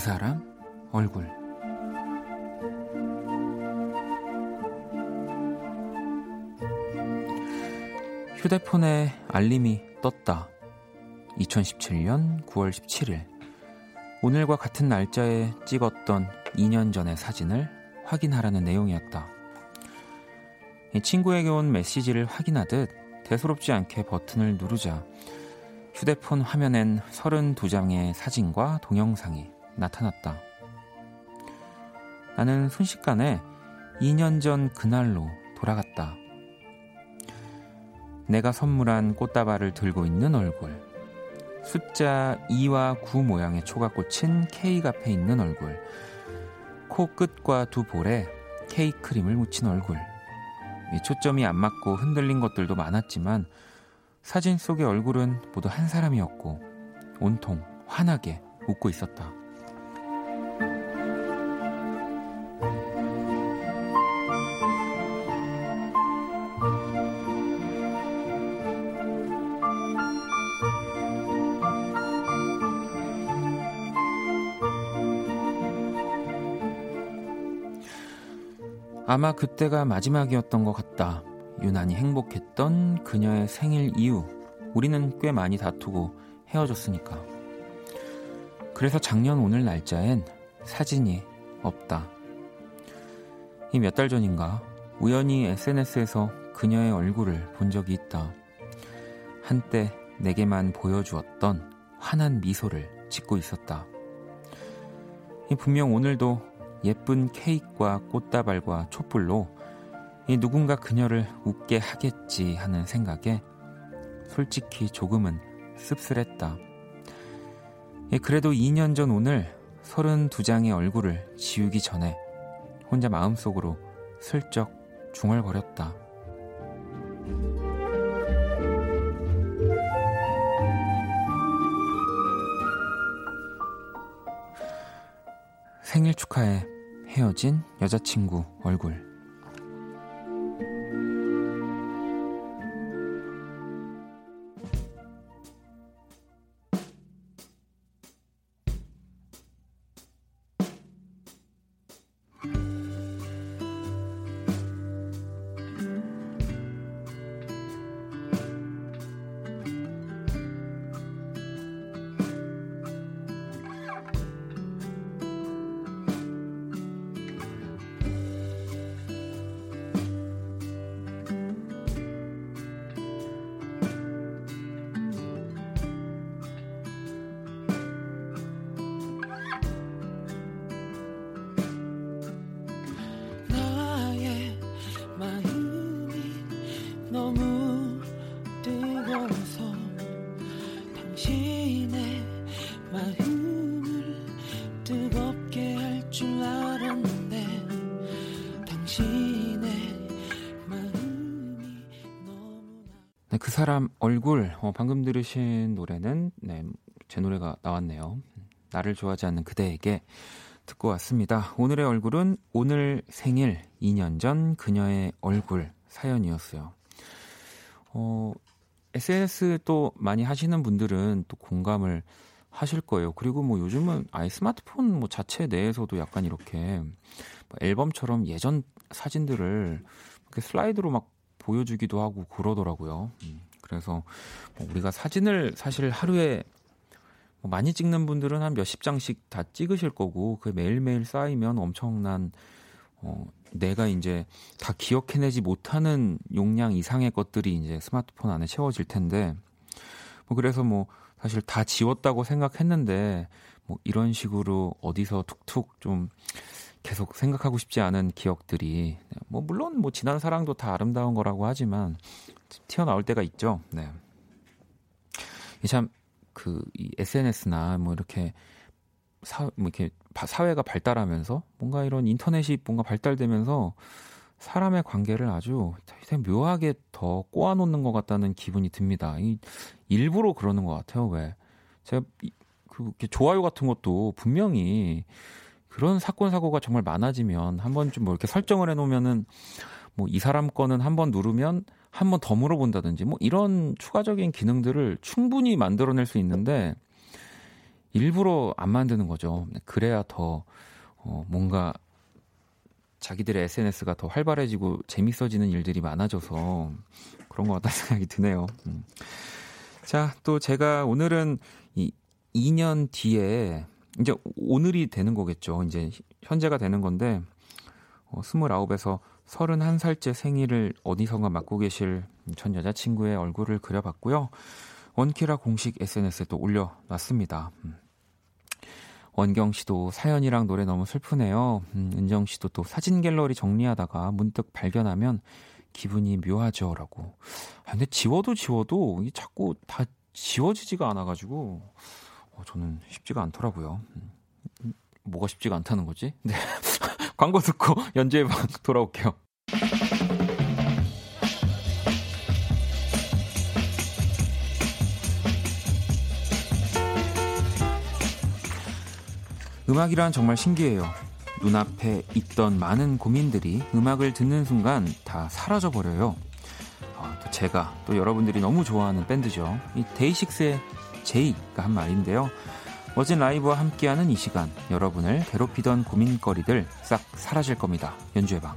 [SPEAKER 1] 사람 얼굴 휴대폰에 알림이 떴다. 2017년 9월 17일. 오늘과 같은 날짜에 찍었던 2년 전의 사진을 확인하라는 내용이었다. 친구에게 온 메시지를 확인하듯 대수롭지 않게 버튼을 누르자 휴대폰 화면엔 32장의 사진과 동영상이 나타났다. 나는 순식간에 2년 전 그날로 돌아갔다. 내가 선물한 꽃다발을 들고 있는 얼굴. 숫자 2와 9 모양의 초가 꽂힌 K 앞에 있는 얼굴. 코 끝과 두 볼에 K 크림을 묻힌 얼굴. 초점이 안 맞고 흔들린 것들도 많았지만 사진 속의 얼굴은 모두 한 사람이었고 온통 환하게 웃고 있었다. 아마 그때가 마지막이었던 것 같다. 유난히 행복했던 그녀의 생일 이후 우리는 꽤 많이 다투고 헤어졌으니까. 그래서 작년 오늘 날짜엔 사진이 없다. 이 몇 달 전인가 우연히 SNS에서 그녀의 얼굴을 본 적이 있다. 한때 내게만 보여주었던 환한 미소를 짓고 있었다. 분명 오늘도 예쁜 케이크와 꽃다발과 촛불로 이 누군가 그녀를 웃게 하겠지 하는 생각에 솔직히 조금은 씁쓸했다. 그래도 2년 전 오늘 32장의 얼굴을 지우기 전에 혼자 마음속으로 슬쩍 중얼거렸다. 생일 축하해. 헤어진 여자친구 얼굴. 사람 얼굴 어, 방금 들으신 노래는 네, 제 노래가 나왔네요. 나를 좋아하지 않는 그대에게 듣고 왔습니다. 오늘의 얼굴은 오늘 생일 2년 전 그녀의 얼굴 사연이었어요. 어, SNS 또 많이 하시는 분들은 또 공감을 하실 거예요. 그리고 뭐 요즘은 아예 스마트폰 뭐 자체 내에서도 약간 이렇게 뭐 앨범처럼 예전 사진들을 이렇게 슬라이드로 막 보여주기도 하고 그러더라고요. 음. 그래서 뭐 우리가 사진을 사실 하루에 뭐 많이 찍는 분들은 한 몇십 장씩 다 찍으실 거고 그 매일매일 쌓이면 엄청난 어 내가 이제 다 기억해내지 못하는 용량 이상의 것들이 이제 스마트폰 안에 채워질 텐데 뭐 그래서 뭐 사실 다 지웠다고 생각했는데 뭐 이런 식으로 어디서 툭툭 좀 계속 생각하고 싶지 않은 기억들이 뭐 물론 뭐 지난 사랑도 다 아름다운 거라고 하지만 튀어나올 때가 있죠. 네. 참그 SNS나 뭐 이렇게 사, 뭐 이렇게 사회가 발달하면서 뭔가 이런 인터넷이 뭔가 발달되면서 사람의 관계를 아주 묘하게 더 꼬아놓는 것 같다는 기분이 듭니다. 이, 일부러 그러는 것 같아요. 왜? 제가 그 좋아요 같은 것도 분명히 그런 사건 사고가 정말 많아지면 한 번좀 뭐 이렇게 설정을 해놓으면은 뭐 이 사람 거는 한 번 누르면 한 번 더 물어본다든지 뭐 이런 추가적인 기능들을 충분히 만들어낼 수 있는데 일부러 안 만드는 거죠. 그래야 더 어, 뭔가 자기들의 SNS가 더 활발해지고 재밌어지는 일들이 많아져서 그런 것 같다는 생각이 드네요. 음. 자, 또 제가 오늘은 이 2년 뒤에 이제 오늘이 되는 거겠죠. 이제 현재가 되는 건데 어, 29에서 31살째 생일을 어디선가 맞고 계실 전 여자친구의 얼굴을 그려봤고요. 원키라 공식 SNS에 또 올려놨습니다. 음. 원경 씨도 사연이랑 노래 너무 슬프네요. 음, 은정 씨도 또 사진 갤러리 정리하다가 문득 발견하면 기분이 묘하죠 라고. 아, 근데 지워도 지워도 자꾸 다 지워지지가 않아가지고 어, 저는 쉽지가 않더라고요. 음, 음, 뭐가 쉽지가 않다는 거지? 네. 광고 듣고 연주회 방 돌아올게요. 음악이란 정말 신기해요. 눈앞에 있던 많은 고민들이 음악을 듣는 순간 다 사라져 버려요. 어, 또 제가 또 여러분들이 너무 좋아하는 밴드죠. 이 데이식스의 제이가 한 말인데요. 멋진 라이브와 함께하는 이 시간 여러분을 괴롭히던 고민거리들 싹 사라질 겁니다. 연주의 방.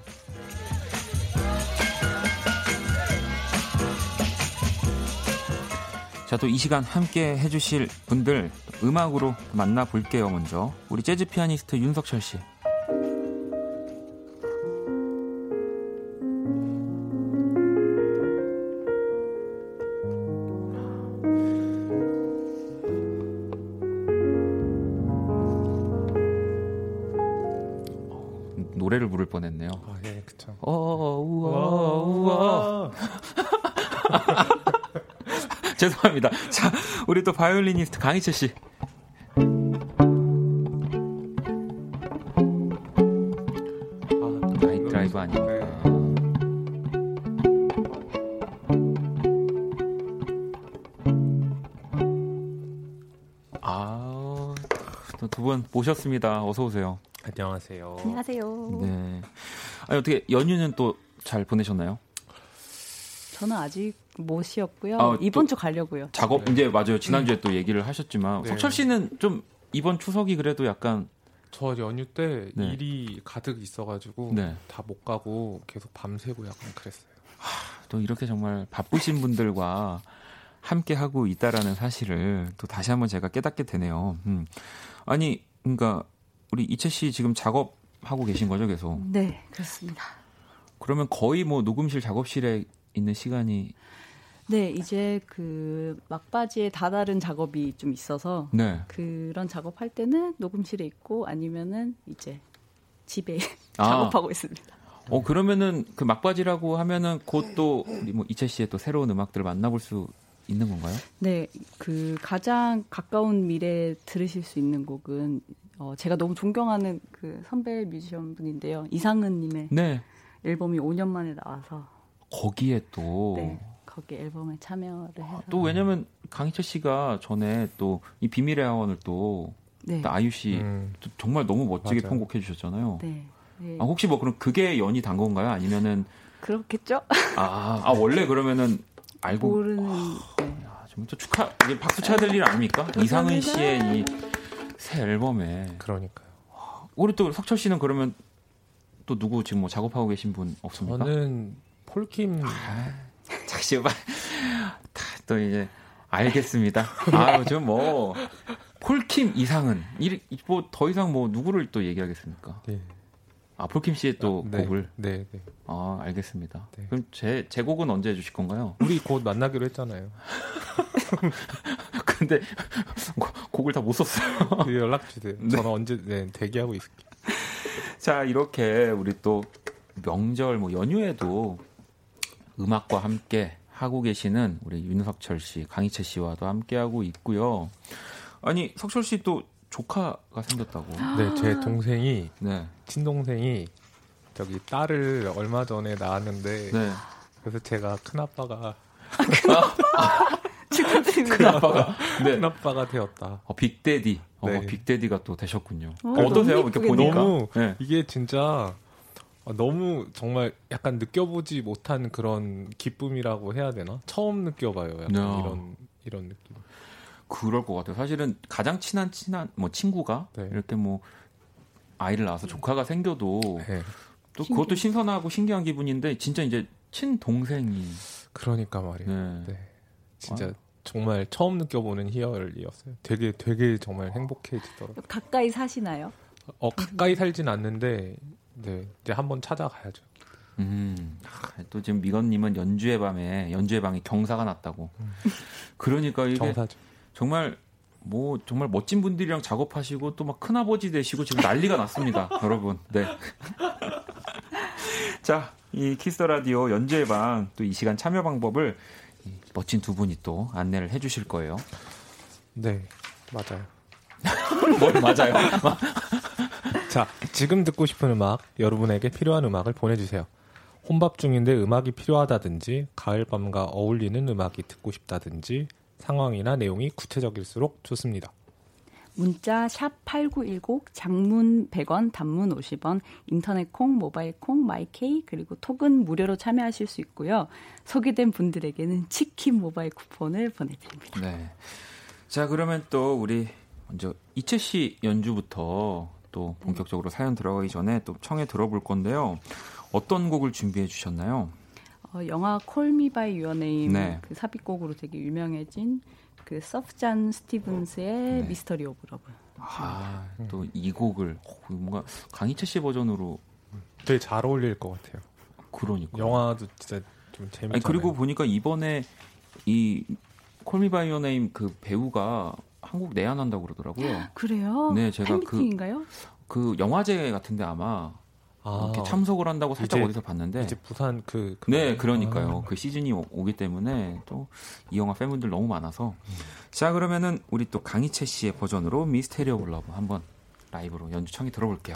[SPEAKER 1] 자, 또 이 시간 함께 해주실 분들 음악으로 만나볼게요, 먼저. 우리 재즈 피아니스트 윤석철 씨. 죄송합니다. 자, 우리 또 바이올리니스트 강이채 씨. 아, Night Drive 아닙니까? 아, 두 분 모셨습니다. 어서 오세요.
[SPEAKER 4] 안녕하세요.
[SPEAKER 5] 안녕하세요.
[SPEAKER 1] 네. 아니 어떻게 연휴는 또 잘 보내셨나요?
[SPEAKER 5] 저는 아직 못 쉬었고요.
[SPEAKER 1] 아,
[SPEAKER 5] 이번 또주 가려고요.
[SPEAKER 1] 작업
[SPEAKER 4] 네.
[SPEAKER 1] 이제 맞아요. 지난주에 또 얘기를 하셨지만
[SPEAKER 4] 네.
[SPEAKER 1] 석철 씨는 좀 이번 추석이 그래도 약간
[SPEAKER 4] 저 연휴 때
[SPEAKER 1] 네.
[SPEAKER 4] 일이 가득 있어가지고
[SPEAKER 1] 네.
[SPEAKER 4] 다못 가고 계속 밤새고 약간 그랬어요.
[SPEAKER 1] 또 이렇게 정말 바쁘신 분들과 함께 하고 있다라는 사실을 또 다시 한번 제가 깨닫게 되네요. 음. 아니, 그러니까 우리 이채 씨 지금 작업 하고 계신 거죠, 계속.
[SPEAKER 5] 네, 그렇습니다.
[SPEAKER 1] 그러면 거의 뭐 녹음실 작업실에 있는 시간이
[SPEAKER 5] 네, 이제 그 막바지에 다다른 작업이 좀 있어서
[SPEAKER 1] 네.
[SPEAKER 5] 그런 작업할 때는 녹음실에 있고 아니면은 이제 집에
[SPEAKER 1] 아.
[SPEAKER 5] 작업하고 있습니다.
[SPEAKER 1] 어 그러면은 그 막바지라고 하면은 곧또 우리 뭐 이채 씨의 또 새로운 음악들을 만나볼 수 있는 건가요?
[SPEAKER 5] 네, 그 가장 가까운 미래에 들으실 수 있는 곡은 어, 제가 너무 존경하는 그 선배 뮤지션 분인데요. 이상은 님의
[SPEAKER 1] 네.
[SPEAKER 5] 앨범이 5년 만에 나와서
[SPEAKER 1] 거기에 또
[SPEAKER 5] 네, 거기 앨범에 참여를 해서
[SPEAKER 1] 또 왜냐면 강희철 씨가 전에 또 이 비밀의 하원을 또,
[SPEAKER 5] 네.
[SPEAKER 1] 또 아유 씨
[SPEAKER 4] 음,
[SPEAKER 1] 또 정말 너무 멋지게
[SPEAKER 4] 맞아요.
[SPEAKER 1] 편곡해 주셨잖아요.
[SPEAKER 5] 네. 네.
[SPEAKER 1] 아, 혹시 뭐 그럼 그게 연이 단 건가요? 아니면은
[SPEAKER 5] 그렇겠죠?
[SPEAKER 1] 아, 아 원래 그러면은 알고
[SPEAKER 5] 모르는 네.
[SPEAKER 1] 야, 정말 또 축하 이게 박수 쳐야 될 일 아닙니까? 이상은 씨의 이 새 앨범에
[SPEAKER 4] 그러니까요.
[SPEAKER 1] 우리 또 석철 씨는 그러면 또 누구 지금 뭐 작업하고 계신 분 없습니까?
[SPEAKER 4] 저는 폴킴
[SPEAKER 1] 다시 봐. 또 이제 알겠습니다. 아유 좀뭐 폴킴 이상은 뭐더 이상 뭐 누구를 또 얘기하겠습니까?
[SPEAKER 4] 네.
[SPEAKER 1] 아 폴킴 씨의 또
[SPEAKER 4] 네,
[SPEAKER 1] 곡을
[SPEAKER 4] 네, 네.
[SPEAKER 1] 아 알겠습니다.
[SPEAKER 4] 네.
[SPEAKER 1] 그럼 제 제 곡은 언제 해주실 건가요?
[SPEAKER 4] 우리 곧 만나기로 했잖아요.
[SPEAKER 1] 근데 고- 곡을 다 못 썼어요.
[SPEAKER 4] 연락 주세요.
[SPEAKER 1] 네.
[SPEAKER 4] 저는 언제 네, 대기하고 있을게요.
[SPEAKER 1] 자 이렇게 우리 또 명절 뭐 연휴에도 음악과 함께 하고 계시는 우리 윤석철 씨, 강희채 씨와도 함께 하고 있고요. 아니 석철 씨 또 조카가 생겼다고.
[SPEAKER 4] 네, 제 동생이
[SPEAKER 1] 네,
[SPEAKER 4] 친동생이 저기 딸을 얼마 전에 낳았는데
[SPEAKER 1] 네.
[SPEAKER 4] 그래서 제가 큰 아빠가
[SPEAKER 5] 축하드립니다.
[SPEAKER 1] 아빠가 네.
[SPEAKER 4] 큰 아빠가 되었다.
[SPEAKER 1] 어, 빅데디. 어,
[SPEAKER 4] 네.
[SPEAKER 1] 빅데디가 또 되셨군요.
[SPEAKER 5] 어,
[SPEAKER 1] 어떠세요? 이렇게. 보니까.
[SPEAKER 4] 너무
[SPEAKER 1] 네.
[SPEAKER 4] 이게 진짜 어, 너무 정말 약간 느껴보지 못한 그런 기쁨이라고 해야 되나? 처음 느껴봐요. 약간
[SPEAKER 1] 야.
[SPEAKER 4] 이런 이런 느낌.
[SPEAKER 1] 그럴 것 같아요. 사실은 가장 친한 친한 뭐 친구가
[SPEAKER 4] 네.
[SPEAKER 1] 이렇게 뭐 아이를 낳아서 조카가 생겨도
[SPEAKER 4] 네.
[SPEAKER 1] 또 그것도 신선하고 신기한 기분인데 진짜 이제 친 동생이
[SPEAKER 4] 그러니까 말이에요.
[SPEAKER 1] 네.
[SPEAKER 4] 네. 진짜
[SPEAKER 1] 아.
[SPEAKER 4] 정말 처음 느껴보는 희열이었어요. 되게 되게 정말 행복해지더라고요.
[SPEAKER 5] 가까이 사시나요?
[SPEAKER 4] 어 가까이 살진 않는데 네 이제 한번 찾아가야죠.
[SPEAKER 1] 음, 아, 또 지금 미건님은 연주의 밤에 연주의 방에 경사가 났다고. 그러니까 이게
[SPEAKER 4] 정사죠.
[SPEAKER 1] 정말 뭐 정말 멋진 분들이랑 작업하시고 또 막 큰아버지 되시고 지금 난리가 났습니다, 여러분. 네. 자, 이 키스 터 라디오 연주의 방 또 이 시간 참여 방법을 이 멋진 두 분이 또 안내를 해주실 거예요.
[SPEAKER 4] 네 맞아요.
[SPEAKER 1] 뭘 맞아요?
[SPEAKER 4] 자, 지금 듣고 싶은 음악, 여러분에게 필요한 음악을 보내주세요. 혼밥 중인데 음악이 필요하다든지, 가을밤과 어울리는 음악이 듣고 싶다든지, 상황이나 내용이 구체적일수록 좋습니다.
[SPEAKER 5] 문자 샵 8910 장문 100원 단문 50원 인터넷 콩 모바일 콩 마이케이 그리고 톡은 무료로 참여하실 수 있고요. 소개된 분들에게는 치킨 모바일 쿠폰을 보내 드립니다.
[SPEAKER 1] 네. 자, 그러면 또 우리 먼저 이채 씨 연주부터 또 본격적으로 사연 들어가기 전에 또 청해 들어볼 건데요. 어떤 곡을 준비해 주셨나요?
[SPEAKER 5] 어, 영화 Call Me by Your Name 네. 그 삽입곡으로 되게 유명해진 그 Sufjan Stevens의
[SPEAKER 1] 네.
[SPEAKER 5] Mystery of Love.
[SPEAKER 1] 아, 또 이 곡을 어, 뭔가 강이채 씨 버전으로
[SPEAKER 4] 되게 잘 어울릴 것 같아요.
[SPEAKER 1] 그러니까.
[SPEAKER 4] 영화도 진짜 좀.
[SPEAKER 1] 아니, 그리고 보니까 이번에 이 Call Me by Your Name 그 배우가 한국 내한한다고 그러더라고요.
[SPEAKER 5] 그래요?
[SPEAKER 1] 네, 제가 그-
[SPEAKER 5] 팬미팅인가요?
[SPEAKER 1] 그 영화제 같은데 아마
[SPEAKER 4] 아,
[SPEAKER 1] 이렇게 참석을 한다고 살짝
[SPEAKER 4] 이제-
[SPEAKER 1] 어디서 봤는데
[SPEAKER 4] 이제 부산 그, 그
[SPEAKER 1] 네, 그러니까요. 그 시즌이 오- 오기 때문에 또 이 영화 팬분들 너무 많아서. 자, 그러면은 우리 또 강이채 씨의 버전으로 Mystery of Love 한번 라이브로 연주 청해 들어볼게요.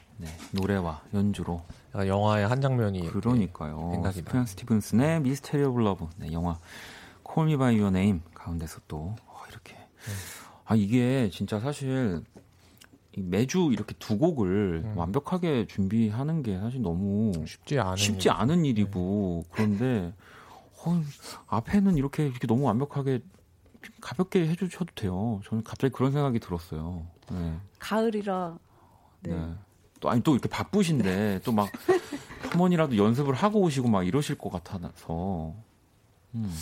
[SPEAKER 1] 연주로
[SPEAKER 4] 약간 영화의 한 장면이
[SPEAKER 1] 그러니까요.
[SPEAKER 4] 생각이
[SPEAKER 1] Sufjan Stevens의 Mystery of Love 네, 영화 Call Me by Your Name 가운데서 또 어, 이렇게 아 이게 진짜 사실 이 매주 이렇게 두 곡을
[SPEAKER 4] 음.
[SPEAKER 1] 완벽하게 준비하는 게 사실 너무
[SPEAKER 4] 쉽지 않은
[SPEAKER 1] 쉽지
[SPEAKER 4] 일.
[SPEAKER 1] 않은 일이고 그런데 어, 앞에는 이렇게 이렇게 너무 완벽하게 가볍게 해주셔도 돼요. 저는 갑자기 그런 생각이 들었어요. 네.
[SPEAKER 5] 가을이라
[SPEAKER 1] 네.
[SPEAKER 5] 네.
[SPEAKER 1] 또 아니 또 이렇게 바쁘신데 또 막 한 번이라도 연습을 하고 오시고 막 이러실 것 같아서 음.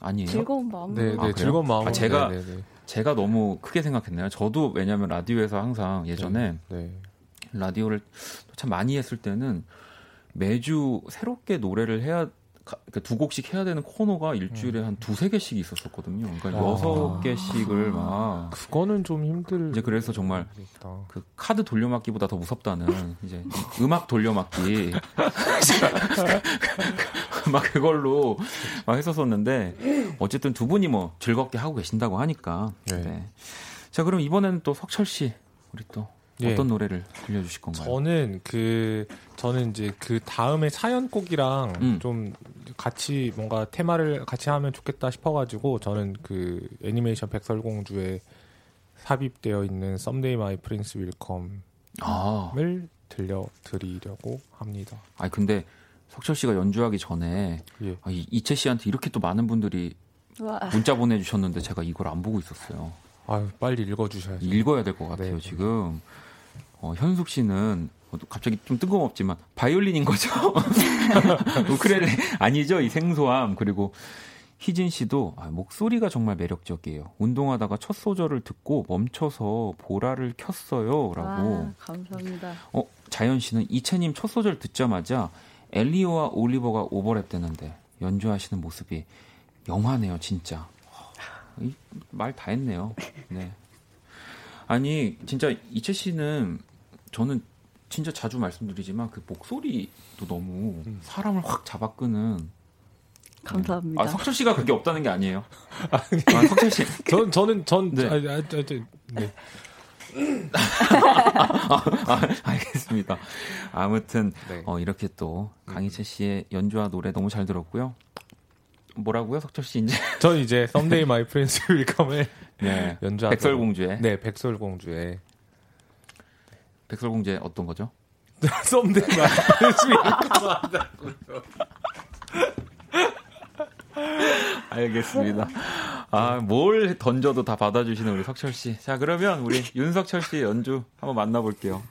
[SPEAKER 1] 아니에요?
[SPEAKER 5] 즐거운 마음으로
[SPEAKER 4] 네, 네,
[SPEAKER 1] 아?
[SPEAKER 4] 즐거운 마음으로.
[SPEAKER 1] 아, 제가-
[SPEAKER 4] 네, 네,
[SPEAKER 1] 제가 너무 크게 생각했나요? 저도 왜냐하면 라디오에서 항상 예전에
[SPEAKER 4] 네.
[SPEAKER 1] 라디오를 참 많이 했을 때는 매주 새롭게 노래를 해야 가- 그두 곡씩 해야 되는 코너가 일주일에 한 두세 개씩 있었었거든요. 그러니까
[SPEAKER 4] 아.
[SPEAKER 1] 여섯 개씩을 막
[SPEAKER 4] 그거는 좀 힘들.
[SPEAKER 1] 이제 그래서 정말
[SPEAKER 4] 겠다.
[SPEAKER 1] 그 카드 돌려막기보다 더 무섭다는 이제 음악 돌려막기 막 그걸로 막 했었었는데 어쨌든 두 분이 뭐 즐겁게 하고 계신다고 하니까
[SPEAKER 4] 네.
[SPEAKER 1] 네. 자 그럼 이번에는 또 석철 씨 우리 또
[SPEAKER 4] 예.
[SPEAKER 1] 어떤 노래를 들려주실 건가요?
[SPEAKER 4] 저는 그 저는 이제 그 다음에 사연곡이랑
[SPEAKER 1] 음.
[SPEAKER 4] 좀 같이 뭔가 테마를 같이 하면 좋겠다 싶어가지고 저는 그 애니메이션 백설공주에 삽입되어 있는 Someday My Prince Will Come을
[SPEAKER 1] 아,
[SPEAKER 4] 들려드리려고 합니다.
[SPEAKER 1] 아니 근데 석철 씨가 연주하기 전에
[SPEAKER 4] 예.
[SPEAKER 1] 아, 이- 이채 씨한테 이렇게 또 많은 분들이
[SPEAKER 5] 와,
[SPEAKER 1] 문자 보내주셨는데 제가 이걸 안 보고 있었어요.
[SPEAKER 4] 아유 빨리 읽어주셔야죠.
[SPEAKER 1] 읽어야 될 것 같아요
[SPEAKER 4] 네.
[SPEAKER 1] 지금 어, 현숙 씨는 어, 갑자기 좀 뜬금없지만 바이올린인 거죠 우크렐레 아니죠 이 생소함 그리고 희진 씨도 아, 목소리가 정말 매력적이에요 운동하다가 첫 소절을 듣고 멈춰서 보라를 켰어요라고
[SPEAKER 5] 와, 감사합니다.
[SPEAKER 1] 어 자연 씨는 이채님 첫 소절 듣자마자 엘리오와 올리버가 오버랩 되는데 연주하시는 모습이 영화네요, 진짜. 말 다 했네요. 네. 아니 진짜 이채 씨는 저는 진짜 자주 말씀드리지만 그 목소리도 너무 사람을 확 잡아끄는.
[SPEAKER 5] 감사합니다.
[SPEAKER 1] 아 석철 씨가 그게 없다는 게 아니에요. 아, 석철 씨.
[SPEAKER 4] 전 저는 전
[SPEAKER 1] 네.
[SPEAKER 4] 아, 아, 아, 아, 네.
[SPEAKER 1] 아, 알겠습니다. 아무튼
[SPEAKER 4] 네.
[SPEAKER 1] 어, 이렇게 또 강희채 씨의 연주와 노래 너무 잘 들었고요. 뭐라고요, 석철 씨 이제?
[SPEAKER 4] 전 이제 Someday My Prince Will Come을
[SPEAKER 1] 네.
[SPEAKER 4] 연주하도록
[SPEAKER 1] 백설공주의
[SPEAKER 4] 네 백설공주의
[SPEAKER 1] 백설공주의 어떤 거죠?
[SPEAKER 4] Will Come 한다고요.
[SPEAKER 1] 알겠습니다. 아, 뭘 던져도 다 받아주시는 우리 석철 씨. 자, 그러면 우리 윤석철 씨의 연주 한번 만나볼게요.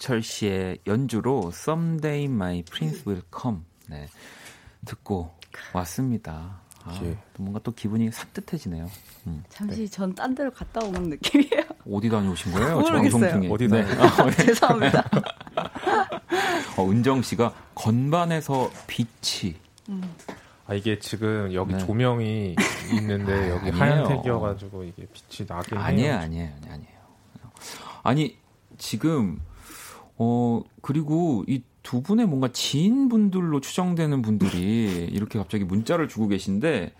[SPEAKER 1] 윤석철 씨의 연주로 Someday My Prince Will Come 네, 듣고 왔습니다. 아,
[SPEAKER 4] 예.
[SPEAKER 1] 또 뭔가 또 기분이 산뜻해지네요. 음.
[SPEAKER 5] 잠시 전딴 데로 갔다 온 느낌이에요.
[SPEAKER 1] 어디 다녀오신 거예요? 저
[SPEAKER 5] 모르겠어요.
[SPEAKER 1] 방송 중에.
[SPEAKER 4] 어디
[SPEAKER 1] 네.
[SPEAKER 4] 다녀-
[SPEAKER 5] 죄송합니다.
[SPEAKER 1] 어, 은정 씨가 건반에서 빛이
[SPEAKER 4] 아 이게 지금 여기
[SPEAKER 1] 네.
[SPEAKER 4] 조명이 있는데 여기
[SPEAKER 1] 아니에요.
[SPEAKER 4] 하얀색이어가지고 이게 빛이 해요.
[SPEAKER 1] 아니에요, 아니에요, 아니에요. 아니 지금 어 그리고 이 두 분의 뭔가 지인분들로 추정되는 분들이 이렇게 갑자기 문자를 주고 계신데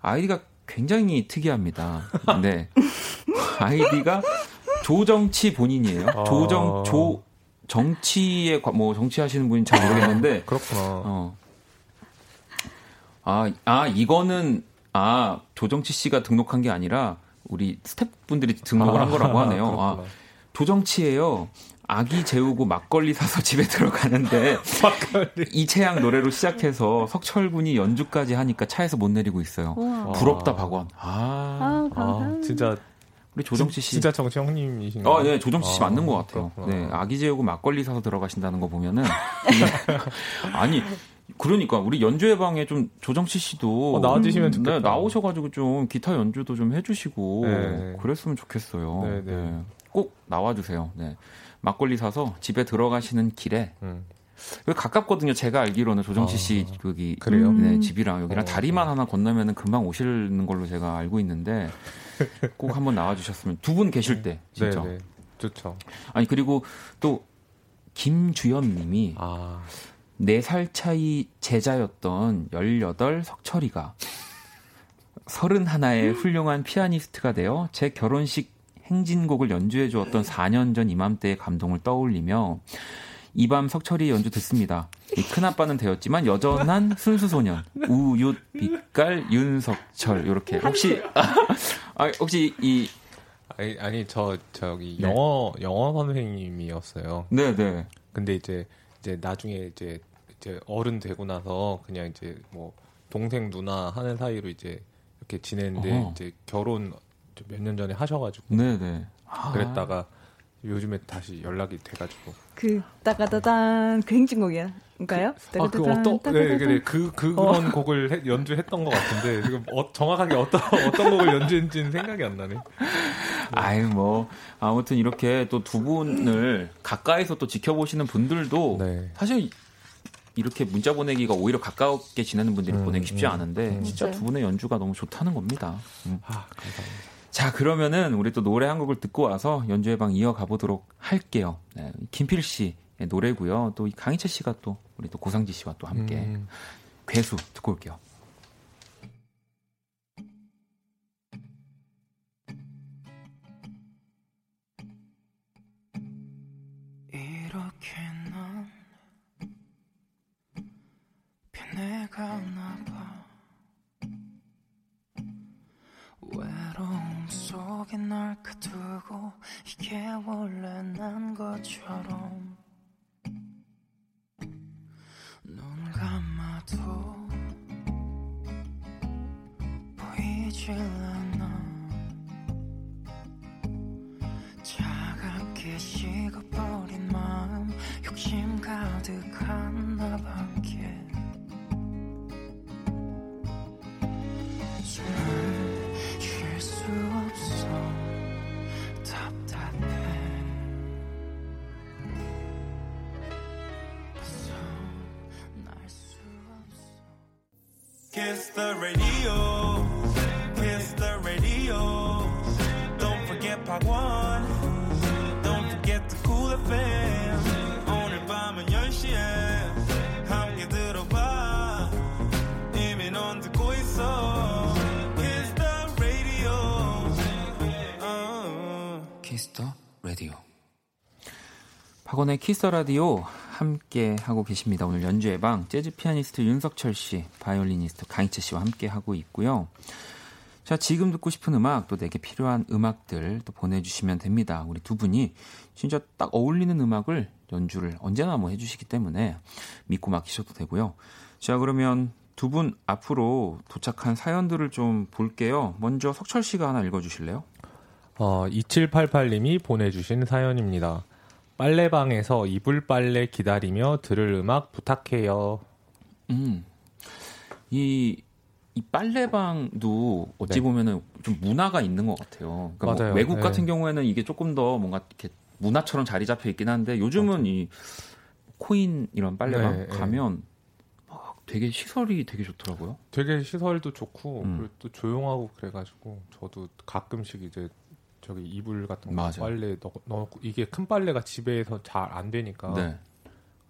[SPEAKER 1] 아이디가 굉장히 특이합니다. 네, 아이디가 조정치 본인이에요.
[SPEAKER 4] 아.
[SPEAKER 1] 조정 조 정치에 관- 뭐 정치하시는 분인 잘 모르겠는데
[SPEAKER 4] 그렇구나.
[SPEAKER 1] 어. 아, 아, 이거는, 아, 조정치 씨가 등록한 게 아니라, 우리 스태프분들이 등록을 한 거라고 하네요. 아,
[SPEAKER 4] 그렇구나.
[SPEAKER 1] 조정치예요. 아기 재우고 막걸리 사서 집에 들어가는데, 이채양 노래로 시작해서 석철군이 연주까지 하니까 차에서 못 내리고 있어요.
[SPEAKER 5] 우와.
[SPEAKER 1] 부럽다, 박원. 아,
[SPEAKER 5] 아,
[SPEAKER 4] 아,
[SPEAKER 5] 감사합니다.
[SPEAKER 4] 진짜
[SPEAKER 1] 우리 조정치 씨.
[SPEAKER 4] 진짜 정치 형님이신가요?
[SPEAKER 1] 아, 네, 조정치 씨
[SPEAKER 4] 아,
[SPEAKER 1] 맞는 것 같아요.
[SPEAKER 4] 그렇구나.
[SPEAKER 1] 네, 아기 재우고 막걸리 사서 들어가신다는 거 보면은. 아니, 그러니까, 우리 연주회 방에 좀 조정치 씨도.
[SPEAKER 4] 어, 나와주시면 좋겠다.
[SPEAKER 1] 네, 나오셔가지고 좀 기타 연주도 좀 해주시고.
[SPEAKER 4] 네.
[SPEAKER 1] 그랬으면 좋겠어요.
[SPEAKER 4] 네, 네.
[SPEAKER 1] 꼭 나와주세요. 네. 막걸리 사서 집에 들어가시는 길에.
[SPEAKER 4] 음.
[SPEAKER 1] 여기 가깝거든요. 제가 알기로는 조정치
[SPEAKER 4] 아,
[SPEAKER 1] 씨 여기
[SPEAKER 4] 그래요?
[SPEAKER 1] 네,
[SPEAKER 5] 음.
[SPEAKER 1] 집이랑 여기랑
[SPEAKER 4] 어,
[SPEAKER 1] 다리만 하나 건너면은 금방 오시는 걸로 제가 알고 있는데 꼭 한번 나와주셨으면 두 분 계실 때 진짜
[SPEAKER 4] 네, 네. 좋죠.
[SPEAKER 1] 아니 그리고 또 김주연님이
[SPEAKER 4] 아,
[SPEAKER 1] 4살 차이 제자였던 18 석철이가 31의 훌륭한 피아니스트가 되어 제 결혼식 행진곡을 연주해 주었던 4년 전 이맘때의 감동을 떠올리며 이 밤 석철이 연주 듣습니다. 이 큰아빠는 되었지만 여전한 순수소년 우윳 빛깔 윤석철 이렇게 혹시 아, 혹시 이
[SPEAKER 4] 아니, 아니 저 저기
[SPEAKER 1] 네.
[SPEAKER 4] 영어 영어 선생님이었어요.
[SPEAKER 1] 네 네
[SPEAKER 4] 근데 이제 이제 나중에 이제 이제 어른 되고 나서 그냥 이제 뭐 동생 누나 하는 사이로 이제 이렇게 지냈는데
[SPEAKER 1] 어허.
[SPEAKER 4] 이제 결혼 몇 년 전에 하셔가지고
[SPEAKER 1] 네네 아,
[SPEAKER 4] 그랬다가 요즘에 다시 연락이 돼가지고
[SPEAKER 5] 그 따가다단 그 행진곡이야인가요?
[SPEAKER 4] 아그 어떤 네, 네, 그 그런 곡을 해- 연주했던 것 같은데 지금 어, 정확하게 어떤 어떤 곡을 연주했는지는 생각이 안 나네.
[SPEAKER 1] 아유 뭐 아무튼 이렇게 또 두 분을 가까이서 또 지켜보시는 분들도
[SPEAKER 4] 네.
[SPEAKER 1] 사실 이렇게 문자 보내기가 오히려 가깝게 지내는 분들이
[SPEAKER 4] 음,
[SPEAKER 1] 보내기 쉽지
[SPEAKER 4] 음,
[SPEAKER 1] 않은데
[SPEAKER 4] 음.
[SPEAKER 1] 진짜. 두 분의 연주가 너무 좋다는 겁니다. 음.
[SPEAKER 4] 아 감사합니다.
[SPEAKER 1] 자 그러면은 우리 또 노래 한 곡을 듣고 와서 연주회 방 이어가 보도록 할게요. 네, 김필 씨의 노래고요. 또이 강희철 씨가 또 우리 또 고상지 씨와 또 함께
[SPEAKER 4] 음.
[SPEAKER 1] 괴수 듣고 올게요.
[SPEAKER 3] 이렇게 난 변해가나 봐 외로 움 속에 널 가두고 이게 원래 난 것처럼. 눈 감아도 보이질 않아. 차갑게 식어버린 마음 욕심 가득한 나 밖에 Kiss the radio Kiss the radio Don't forget part one Don't forget the cool FM 오늘 밤은 10시에 함께 들어봐 이미 넌 듣고 있어 Kiss the radio uh.
[SPEAKER 1] Kiss the Radio. 박원의 Kiss the Radio 함께 하고 계십니다. 오늘 연주의 방 재즈 피아니스트 윤석철 씨, 바이올리니스트 강이채 씨와 함께 하고 있고요. 자, 지금 듣고 싶은 음악 또 내게 필요한 음악들 또 보내주시면 됩니다. 우리 두 분이 진짜 딱 어울리는 음악을 연주를 언제나 뭐 해주시기 때문에 믿고 맡기셔도 되고요. 자, 그러면 두 분 앞으로 도착한 사연들을 좀 볼게요. 먼저 석철 씨가 하나 읽어주실래요?
[SPEAKER 4] 어, 2788님이 보내주신 사연입니다. 빨래방에서 이불 빨래 기다리며 들을 음악 부탁해요.
[SPEAKER 1] 음. 이, 이 빨래방도 어찌
[SPEAKER 4] 네.
[SPEAKER 1] 보면은 좀 문화가 있는 것 같아요. 그러니까 뭐
[SPEAKER 4] 맞아요.
[SPEAKER 1] 외국
[SPEAKER 4] 네.
[SPEAKER 1] 같은 경우에는 이게 조금 더 뭔가 이렇게 문화처럼 자리 잡혀 있긴 한데 요즘은 이 코인 이런 빨래방
[SPEAKER 4] 네, 네.
[SPEAKER 1] 가면 막 되게 시설이 되게 좋더라고요.
[SPEAKER 4] 되게 시설도 좋고
[SPEAKER 1] 음.
[SPEAKER 4] 그리고 또 조용하고 그래가지고 저도 가끔씩 이제 저기 이불 같은 거
[SPEAKER 1] 맞아.
[SPEAKER 4] 빨래 넣, 넣고 이게 큰 빨래가 집에서 잘 안 되니까
[SPEAKER 1] 네.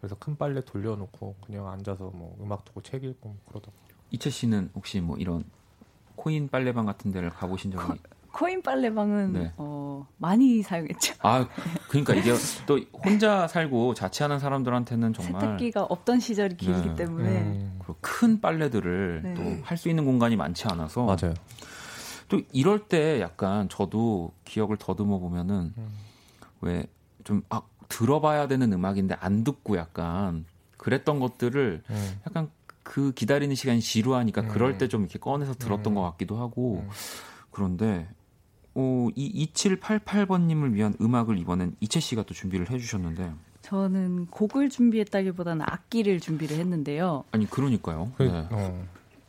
[SPEAKER 4] 그래서 큰 빨래 돌려놓고 그냥 앉아서 뭐 음악 듣고 책 읽고 그러다
[SPEAKER 1] 이채 씨는 혹시 뭐 이런 코인 빨래방 같은 데를 가보신 적이
[SPEAKER 5] 코인 빨래방은
[SPEAKER 1] 네.
[SPEAKER 5] 어, 많이 사용했죠.
[SPEAKER 1] 아 그러니까 이게 또 혼자 살고 자취하는 사람들한테는 정말
[SPEAKER 5] 세탁기가 없던 시절이 길기
[SPEAKER 1] 네.
[SPEAKER 5] 때문에
[SPEAKER 4] 음,
[SPEAKER 1] 큰 빨래들을
[SPEAKER 5] 네.
[SPEAKER 1] 또할 수 있는 공간이 많지 않아서
[SPEAKER 4] 맞아요.
[SPEAKER 1] 또 이럴 때 약간 저도 기억을 더듬어 보면은
[SPEAKER 4] 음.
[SPEAKER 1] 왜좀 아, 들어봐야 되는 음악인데 안 듣고 약간 그랬던 것들을
[SPEAKER 4] 음.
[SPEAKER 1] 약간 그 기다리는 시간이 지루하니까
[SPEAKER 4] 음.
[SPEAKER 1] 그럴 때 좀 이렇게 꺼내서 들었던
[SPEAKER 4] 음.
[SPEAKER 1] 것 같기도 하고
[SPEAKER 4] 음.
[SPEAKER 1] 그런데 어, 이 2788번님을 위한 음악을 이번엔 이채 씨가 또 준비를 해주셨는데
[SPEAKER 5] 저는 곡을 준비했다기보다는 악기를 준비를 했는데요.
[SPEAKER 1] 아니 그러니까요.
[SPEAKER 4] 그,
[SPEAKER 1] 네.
[SPEAKER 4] 어.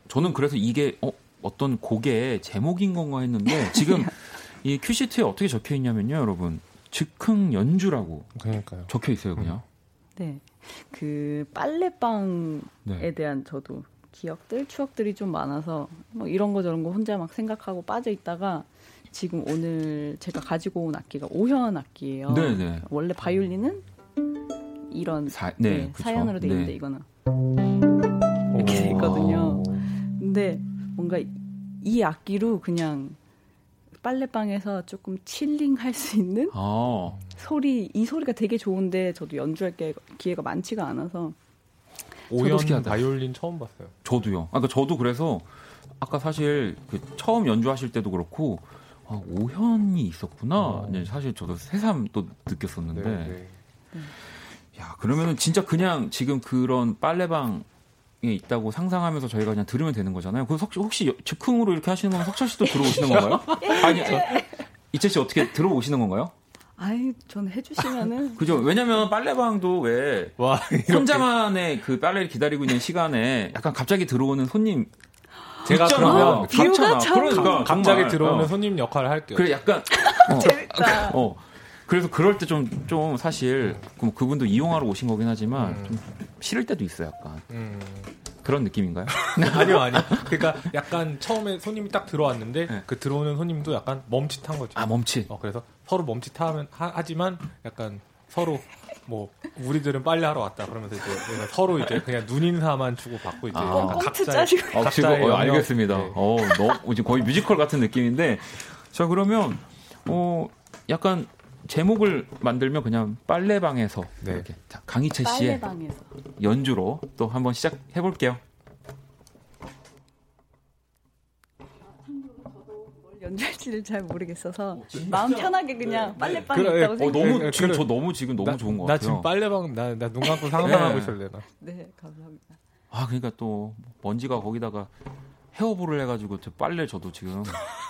[SPEAKER 1] 저는 그래서 이게 어, 어떤 곡의 제목인 건가 했는데 지금 이 큐시트에 어떻게 적혀 있냐면요, 여러분 즉흥 연주라고
[SPEAKER 4] 그러니까요.
[SPEAKER 1] 적혀 있어요, 그냥.
[SPEAKER 5] 네. 그 빨래방에
[SPEAKER 1] 네.
[SPEAKER 5] 대한 저도 기억들, 추억들이 좀 많아서 뭐 이런 거 저런 거 혼자 막 생각하고 빠져 있다가 지금 오늘 제가 가지고 온 악기가 오현 악기예요.
[SPEAKER 1] 네, 네.
[SPEAKER 5] 원래 바이올린은 이런
[SPEAKER 1] 사, 네,
[SPEAKER 5] 네. 사연으로 돼 있는데
[SPEAKER 1] 네.
[SPEAKER 5] 이거는 뭔가 이 악기로 그냥 빨래방에서 조금 칠링 할 수 있는
[SPEAKER 1] 아,
[SPEAKER 5] 소리 이 소리가 되게 좋은데 저도 연주할 게 기회가 많지가 않아서
[SPEAKER 4] 오연. 바이올린 처음 봤어요.
[SPEAKER 1] 저도요. 아, 그러니까 저도 그래서 아까 사실 그 처음 연주하실 때도 그렇고 아, 오현이 있었구나.
[SPEAKER 4] 어.
[SPEAKER 1] 네, 사실 저도 새삼 또 느꼈었는데.
[SPEAKER 4] 네, 네.
[SPEAKER 1] 야, 그러면은 진짜 그냥 지금 그런 빨래방에 있다고 상상하면서 저희가 그냥 들으면 되는 거잖아요. 그 혹시, 혹시 즉흥으로 이렇게 하시는 거면 석철 씨도 들어오시는 건가요? 아니, 저, 이채 씨 어떻게 들어오시는 건가요?
[SPEAKER 5] 아이 전 해주시면은
[SPEAKER 1] 그죠? 왜냐면 빨래방도
[SPEAKER 4] 왜와
[SPEAKER 1] 혼자만의 그 빨래를 기다리고 있는 시간에 약간 갑자기 들어오는 손님
[SPEAKER 4] 제가
[SPEAKER 1] 있잖아.
[SPEAKER 4] 그러면
[SPEAKER 5] 비유가
[SPEAKER 1] 많잖아.
[SPEAKER 5] 참-
[SPEAKER 1] 그러니까
[SPEAKER 4] 갑자기
[SPEAKER 1] 정말.
[SPEAKER 4] 들어오는
[SPEAKER 1] 어.
[SPEAKER 4] 손님 역할을 할게요.
[SPEAKER 1] 그래 약간 어,
[SPEAKER 5] 재밌다.
[SPEAKER 1] 어. 그래서 그럴 때 좀 좀 사실 그 그분도 이용하러 오신 거긴 하지만
[SPEAKER 4] 음.
[SPEAKER 1] 좀 싫을 때도 있어요. 약간
[SPEAKER 4] 음.
[SPEAKER 1] 그런 느낌인가요?
[SPEAKER 4] 아니요, 아니요. 그러니까 약간 처음에 손님이 딱 들어왔는데
[SPEAKER 1] 네.
[SPEAKER 4] 그 들어오는 손님도 약간 멈칫한 거죠.
[SPEAKER 1] 아 멈칫.
[SPEAKER 4] 어, 그래서 서로 멈칫하면 하, 하지만 약간 서로 뭐 우리들은 빨래 하러 왔다 그러면서 이제 서로 이제 그냥 눈 인사만 주고 받고 이제
[SPEAKER 1] 아.
[SPEAKER 4] 약간 각자의-
[SPEAKER 5] 짜시고
[SPEAKER 1] 어, 지금
[SPEAKER 4] 각자의
[SPEAKER 1] 어. 알겠습니다.
[SPEAKER 4] 네.
[SPEAKER 1] 어, 너 이제 거의 뮤지컬 같은 느낌인데 자 그러면 어 약간 제목을 만들면 그냥 빨래방에서
[SPEAKER 4] 네.
[SPEAKER 1] 이렇게 자, 강희채 씨의
[SPEAKER 5] 빨래방에서
[SPEAKER 1] 연주로 또 한번 시작해 볼게요.
[SPEAKER 5] 뭘 연주할지를 잘 모르겠어서 마음 편하게 그냥 빨래방에
[SPEAKER 4] 그래,
[SPEAKER 5] 있다고
[SPEAKER 1] 어
[SPEAKER 5] 생각.
[SPEAKER 1] 너무
[SPEAKER 4] 그래,
[SPEAKER 1] 지금
[SPEAKER 4] 그래.
[SPEAKER 1] 저 너무 지금 너무
[SPEAKER 4] 나,
[SPEAKER 1] 좋은
[SPEAKER 4] 것나
[SPEAKER 1] 같아요.
[SPEAKER 4] 지금 빨래방 나 나 눈 감고 상상하고
[SPEAKER 1] 네.
[SPEAKER 4] 있을래 나.
[SPEAKER 5] 네 감사합니다.
[SPEAKER 1] 아 그러니까 또 먼지가 거기다가 헤어볼을 해가지고 저 빨래 저도 지금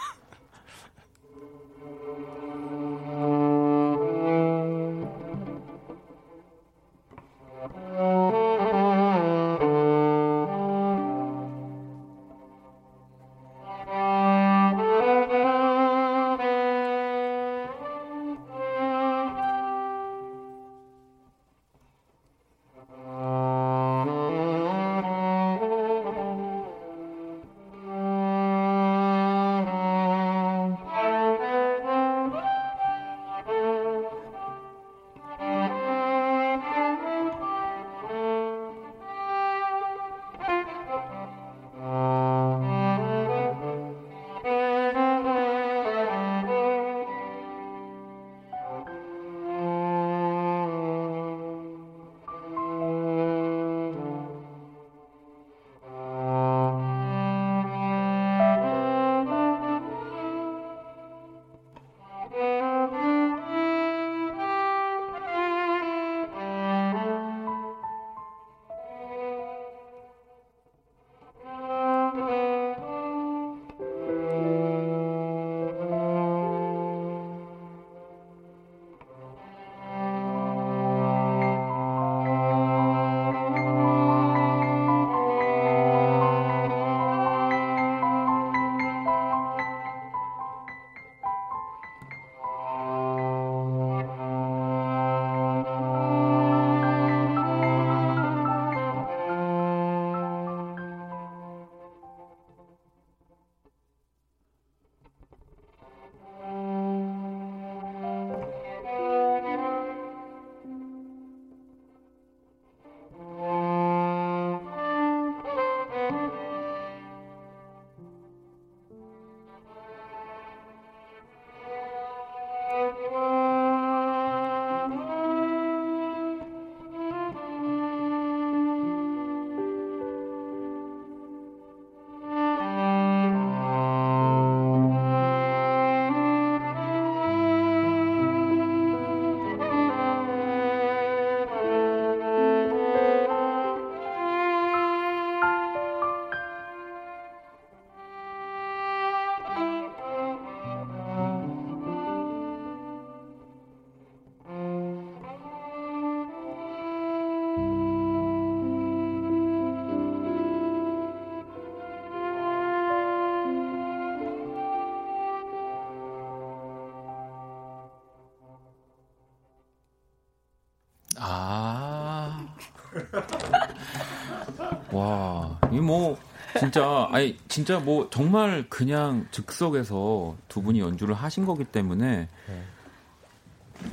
[SPEAKER 1] 뭐 진짜 아니 진짜 뭐 정말 그냥 즉석에서 두 분이 연주를 하신 거기 때문에
[SPEAKER 4] 네.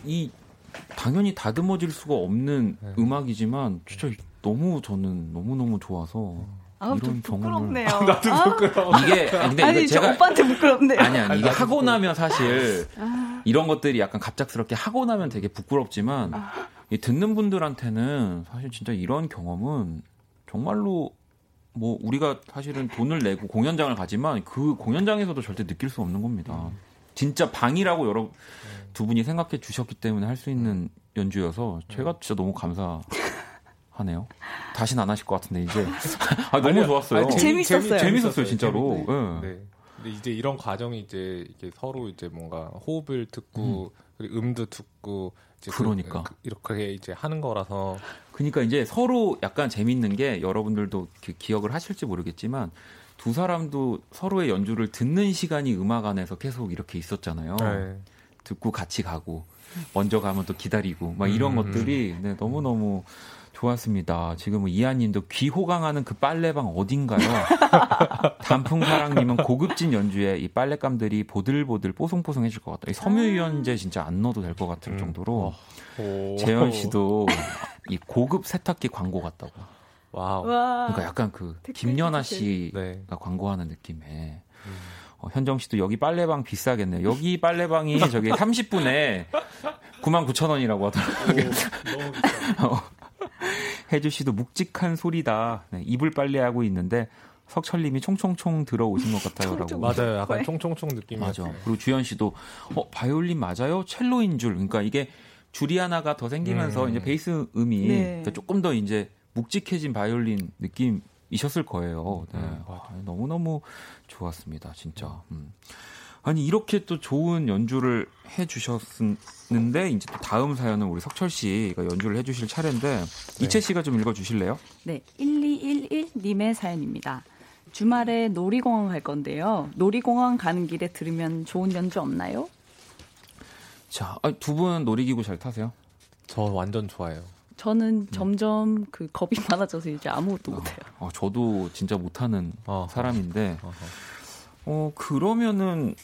[SPEAKER 1] 이 당연히 다듬어질 수가 없는
[SPEAKER 4] 네.
[SPEAKER 1] 음악이지만 진짜 너무 저는 너무 너무 좋아서
[SPEAKER 6] 아, 좀
[SPEAKER 1] 이런 경험을
[SPEAKER 6] 부끄럽네요. 나도 부끄러워.
[SPEAKER 1] 이게 근데
[SPEAKER 6] 아니,
[SPEAKER 1] 제가
[SPEAKER 6] 오빠한테 부끄럽네요.
[SPEAKER 1] 아니야 이게 하고 나면 사실 이런 것들이 약간 갑작스럽게 하고 나면 되게 부끄럽지만 이 듣는 분들한테는 사실 진짜 이런 경험은 정말로 뭐 우리가 사실은 돈을 내고 공연장을 가지만 그 공연장에서도 절대 느낄 수 없는 겁니다. 진짜 방이라고 여러 두 분이 생각해 주셨기 때문에 할 수 있는 연주여서 제가 진짜 너무 감사하네요. 다시는 안 하실 것 같은데 이제 아, 너무
[SPEAKER 4] 아니요.
[SPEAKER 1] 좋았어요.
[SPEAKER 4] 아니,
[SPEAKER 6] 재밌었어요.
[SPEAKER 1] 재밌었어요, 진짜로.
[SPEAKER 4] 재밌-
[SPEAKER 1] 예.
[SPEAKER 4] 네. 근데 이제 이런 과정이 이제 이게 서로 이제 뭔가 호흡을 듣고 그리고 음도 듣고 그-
[SPEAKER 1] 그러니까.
[SPEAKER 4] 그- 이렇게 이제 하는 거라서
[SPEAKER 1] 그러니까 이제 서로 약간 재밌는 게 여러분들도 기- 기억을 하실지 모르겠지만 두 사람도 서로의 연주를 듣는 시간이 음악 안에서 계속 이렇게 있었잖아요.
[SPEAKER 4] 네.
[SPEAKER 1] 듣고 같이 가고 먼저 가면 또 기다리고 막 이런
[SPEAKER 4] 음.
[SPEAKER 1] 것들이 네, 너무 너무 좋았습니다. 지금 이하님도 귀호강하는 그 빨래방 어딘가요? 단풍사랑님은 고급진 연주에 이 빨랫감들이 보들보들 뽀송뽀송해질 것 같다. 이 섬유유연제 진짜 안 넣어도 될 것 같을
[SPEAKER 4] 음.
[SPEAKER 1] 정도로
[SPEAKER 4] 오.
[SPEAKER 1] 재현 씨도 이 고급 세탁기 광고 같다고.
[SPEAKER 4] 와우.
[SPEAKER 6] 와.
[SPEAKER 1] 그러니까 약간 그 김연아. 씨가
[SPEAKER 4] 네.
[SPEAKER 1] 광고하는 느낌에
[SPEAKER 4] 음.
[SPEAKER 1] 어, 현정 씨도 여기 빨래방 비싸겠네요. 여기 빨래방이 저기 30분에 99,000원이라고 하더라고요.
[SPEAKER 4] 너무 비싸.
[SPEAKER 1] 어. 혜주 씨도 묵직한 소리다. 네, 이불 빨래하고 있는데 석철님이 총총총 들어오신 것 같아요라고.
[SPEAKER 4] 맞아요. 약간
[SPEAKER 6] 왜?
[SPEAKER 4] 총총총 느낌이
[SPEAKER 1] 맞아. 그리고 주현 씨도 어 바이올린 맞아요? 첼로인 줄. 그러니까 이게 줄이 하나가 더 생기면서
[SPEAKER 4] 음.
[SPEAKER 1] 이제 베이스 음이
[SPEAKER 6] 네.
[SPEAKER 1] 그러니까 조금 더 이제 묵직해진 바이올린 느낌이셨을 거예요. 네.
[SPEAKER 4] 음. 아,
[SPEAKER 1] 너무 너무 좋았습니다, 진짜. 음. 아니 이렇게 또 좋은 연주를 해주셨 는데 이제 또 다음 사연은 우리 석철 씨가 연주를 해주실 차례인데 이채 씨가 좀 읽어주실래요?
[SPEAKER 6] 네, 1211님의 사연입니다. 주말에 놀이공원 갈 건데요. 놀이공원 가는 길에 들으면 좋은 연주 없나요?
[SPEAKER 1] 자, 아, 두분 놀이기구 잘 타세요?
[SPEAKER 4] 저 완전 좋아해요.
[SPEAKER 6] 저는 점점 그 겁이 많아져서 이제 아무것도 못해요.
[SPEAKER 1] 어, 저도 진짜 못하는
[SPEAKER 4] 어.
[SPEAKER 1] 사람인데
[SPEAKER 4] 어허.
[SPEAKER 1] 어 그러면은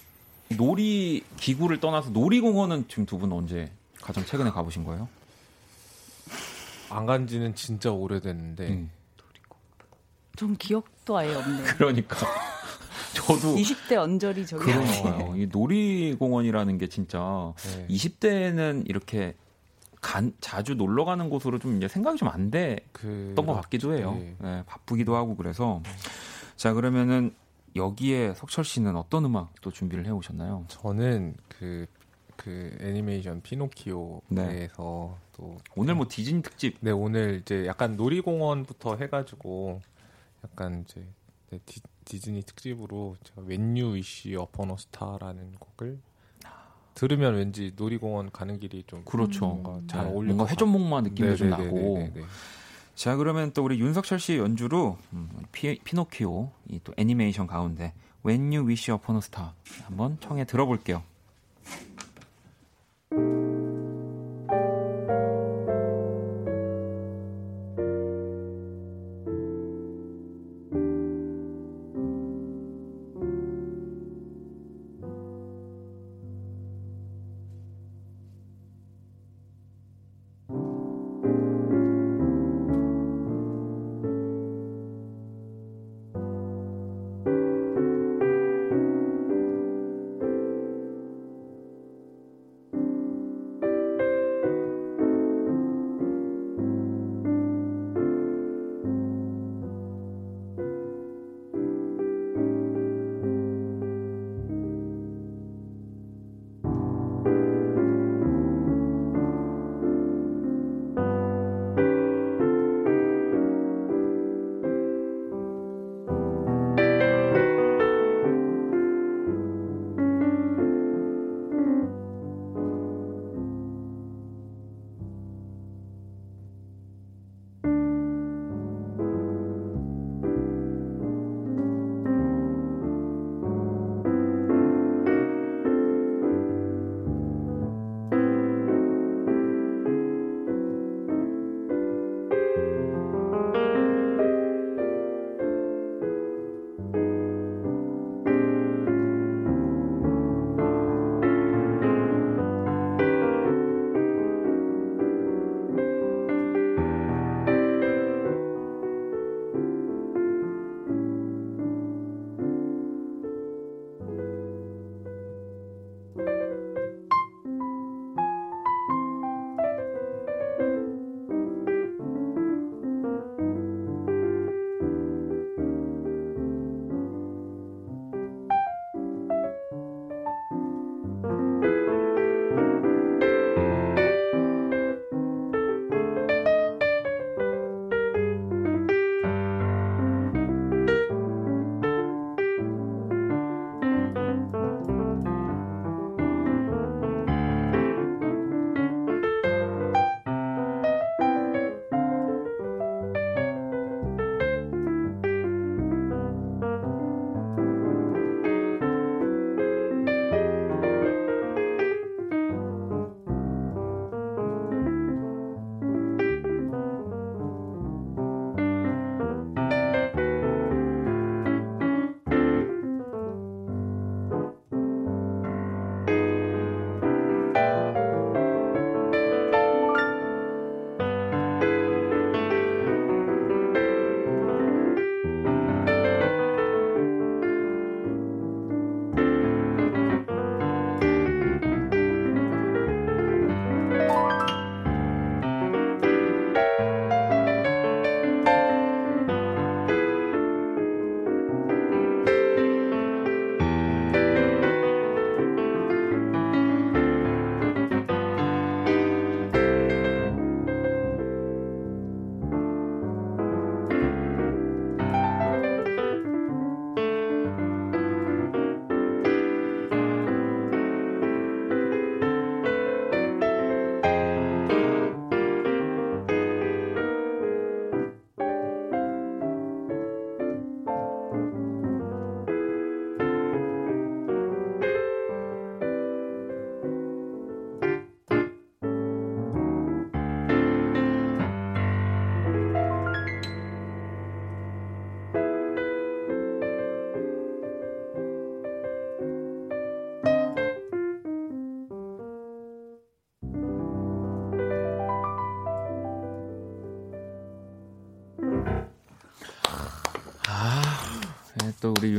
[SPEAKER 1] 놀이 기구를 떠나서 놀이공원은 지금 두 분 언제 가장 최근에 가보신 거예요?
[SPEAKER 4] 안 간 지는 진짜 오래됐는데
[SPEAKER 1] 음.
[SPEAKER 6] 좀 기억도 아예 없네요.
[SPEAKER 1] 그러니까 저도
[SPEAKER 6] 20대 언저리 저기
[SPEAKER 1] 그러니까요. 이 놀이공원이라는 게 진짜
[SPEAKER 4] 네.
[SPEAKER 1] 20대는 이렇게 간, 자주 놀러 가는 곳으로 좀 이제 생각이 좀 안 됐던
[SPEAKER 4] 그
[SPEAKER 1] 것 같기도 해요.
[SPEAKER 4] 네.
[SPEAKER 1] 네, 바쁘기도 하고 그래서 자 그러면은 여기에 석철 씨는 어떤 음악 또 준비를 해 오셨나요?
[SPEAKER 4] 저는 그, 그 애니메이션 피노키오에서
[SPEAKER 1] 네.
[SPEAKER 4] 또
[SPEAKER 1] 오늘 뭐 디즈니 특집
[SPEAKER 4] 네 오늘 이제 약간 놀이공원부터 해가지고 약간 이제 네, 디, 디즈니 특집으로 제가 When You Wish Upon a Star라는 곡을 들으면 왠지 놀이공원 가는 길이 좀
[SPEAKER 1] 그렇죠.
[SPEAKER 4] 뭔가 잘
[SPEAKER 1] 네,
[SPEAKER 4] 어울릴
[SPEAKER 1] 뭔가
[SPEAKER 4] 것
[SPEAKER 1] 회전목마 느낌도 좀 나고. 자 그러면 또 우리 윤석철 씨의 연주로 음, 피, 피노키오 이 또 애니메이션 가운데 When You Wish Upon a Star 한번 청해 들어볼게요.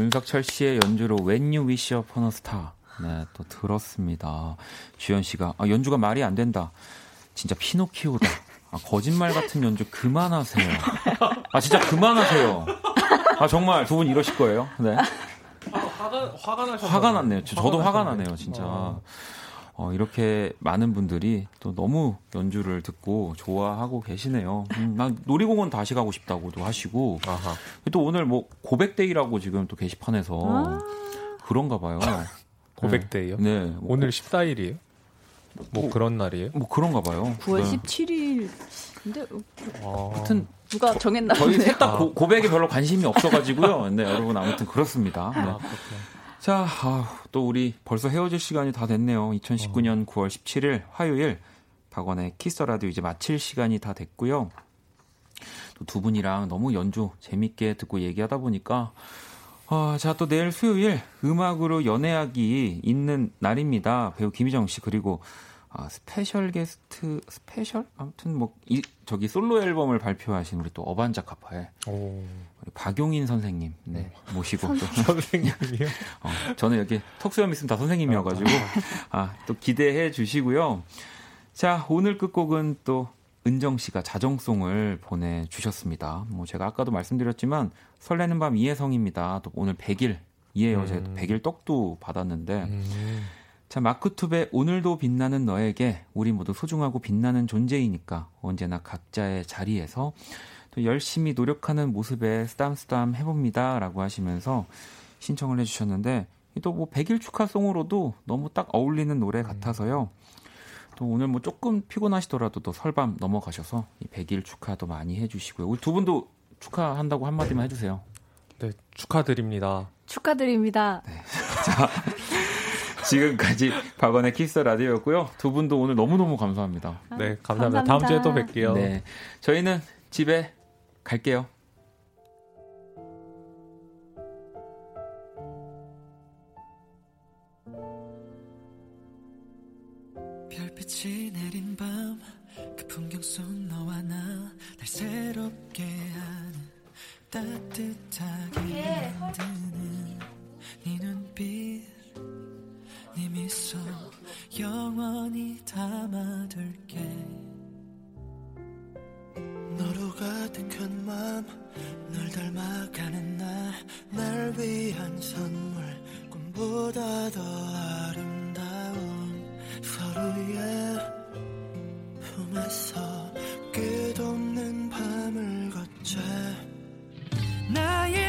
[SPEAKER 1] 윤석철 씨의 연주로 When You Wish Upon a Star. 네, 또 들었습니다. 주현 씨가 아, 연주가 말이 안 된다. 진짜 피노키오다. 아, 거짓말 같은 연주 그만하세요. 아, 진짜 그만하세요. 아, 정말 두 분 이러실 거예요? 네.
[SPEAKER 4] 화가 화가 나셔.
[SPEAKER 1] 화가 났네요. 저- 저도 화가. 나네요, 진짜.
[SPEAKER 4] 어.
[SPEAKER 1] 어, 이렇게 많은 분들이 또 너무 연주를 듣고 좋아하고 계시네요. 음, 난 놀이공원 다시 가고 싶다고도 하시고,
[SPEAKER 4] 아하.
[SPEAKER 1] 또 오늘 뭐 고백데이라고 지금 또 게시판에서 그런가 봐요.
[SPEAKER 4] 고백데이요?
[SPEAKER 1] 네. 뭐,
[SPEAKER 4] 오늘 14일이에요? 뭐 그런 날이에요?
[SPEAKER 1] 뭐 그런가 봐요.
[SPEAKER 6] 9월
[SPEAKER 1] 네.
[SPEAKER 6] 17일. 근데
[SPEAKER 4] 어.
[SPEAKER 1] 하여튼
[SPEAKER 6] 누가 정했나
[SPEAKER 1] 저희
[SPEAKER 6] 보네요.
[SPEAKER 1] 셋다 고백에 별로 관심이 없어가지고요. 네, 여러분 아무튼 그렇습니다. 네.
[SPEAKER 4] 아.
[SPEAKER 1] 자, 아, 또 우리 벌써 헤어질 시간이 다 됐네요. 2019년 9월 17일 화요일 박원의 Kiss the Radio 이제 마칠 시간이 다 됐고요. 또 두 분이랑 너무 연주 재밌게 듣고 얘기하다 보니까 아, 자, 또 내일 수요일 음악으로 연애하기 있는 날입니다. 배우 김희정 씨 그리고 아, 스페셜 게스트 스페셜 아무튼 뭐 이, 저기 솔로 앨범을 발표하신 우리 또 어반자카파의 박용인 선생님 네, 모시고 또
[SPEAKER 4] 선생님이요?
[SPEAKER 1] 어, 저는 여기 턱수염 있으면 다 선생님이어가지고 아, 또 기대해 주시고요. 자 오늘 끝곡은 또 은정 씨가 자정송을 보내주셨습니다. 뭐 제가 아까도 말씀드렸지만 설레는 밤 이혜성입니다. 또 오늘 100일 이에요. 제가
[SPEAKER 4] 음.
[SPEAKER 1] 100일 떡도 받았는데
[SPEAKER 4] 음.
[SPEAKER 1] 자 마크투베 오늘도 빛나는 너에게 우리 모두 소중하고 빛나는 존재이니까 언제나 각자의 자리에서 또 열심히 노력하는 모습에 쓰담쓰담 해봅니다 라고 하시면서 신청을 해주셨는데 또 뭐 100일 축하송으로도 너무 딱 어울리는 노래 같아서요. 또 오늘 뭐 조금 피곤하시더라도 또 설밤 넘어가셔서 이 100일 축하도 많이 해주시고요. 우리 두 분도 축하한다고 한마디만 해주세요.
[SPEAKER 4] 네, 축하드립니다.
[SPEAKER 6] 축하드립니다.
[SPEAKER 1] 지금까지 박원의 키스 라디오였고요. 두 분도 오늘 너무너무 감사합니다.
[SPEAKER 4] 네, 감사합니다. 다음 주에 또 뵐게요.
[SPEAKER 1] 네. 저희는 집에 갈게요.
[SPEAKER 3] 별빛이 내린 밤 그 풍경 속 너와 나 날 새롭게 하는 따뜻하게 만드는 네 눈빛 네 미소 영원히 담아둘게 가득한 마음 널 닮아가는 나, 날 위한 선물 꿈보다 더 아름다운 서로의 품에서 끝없는 밤을 걷자 나의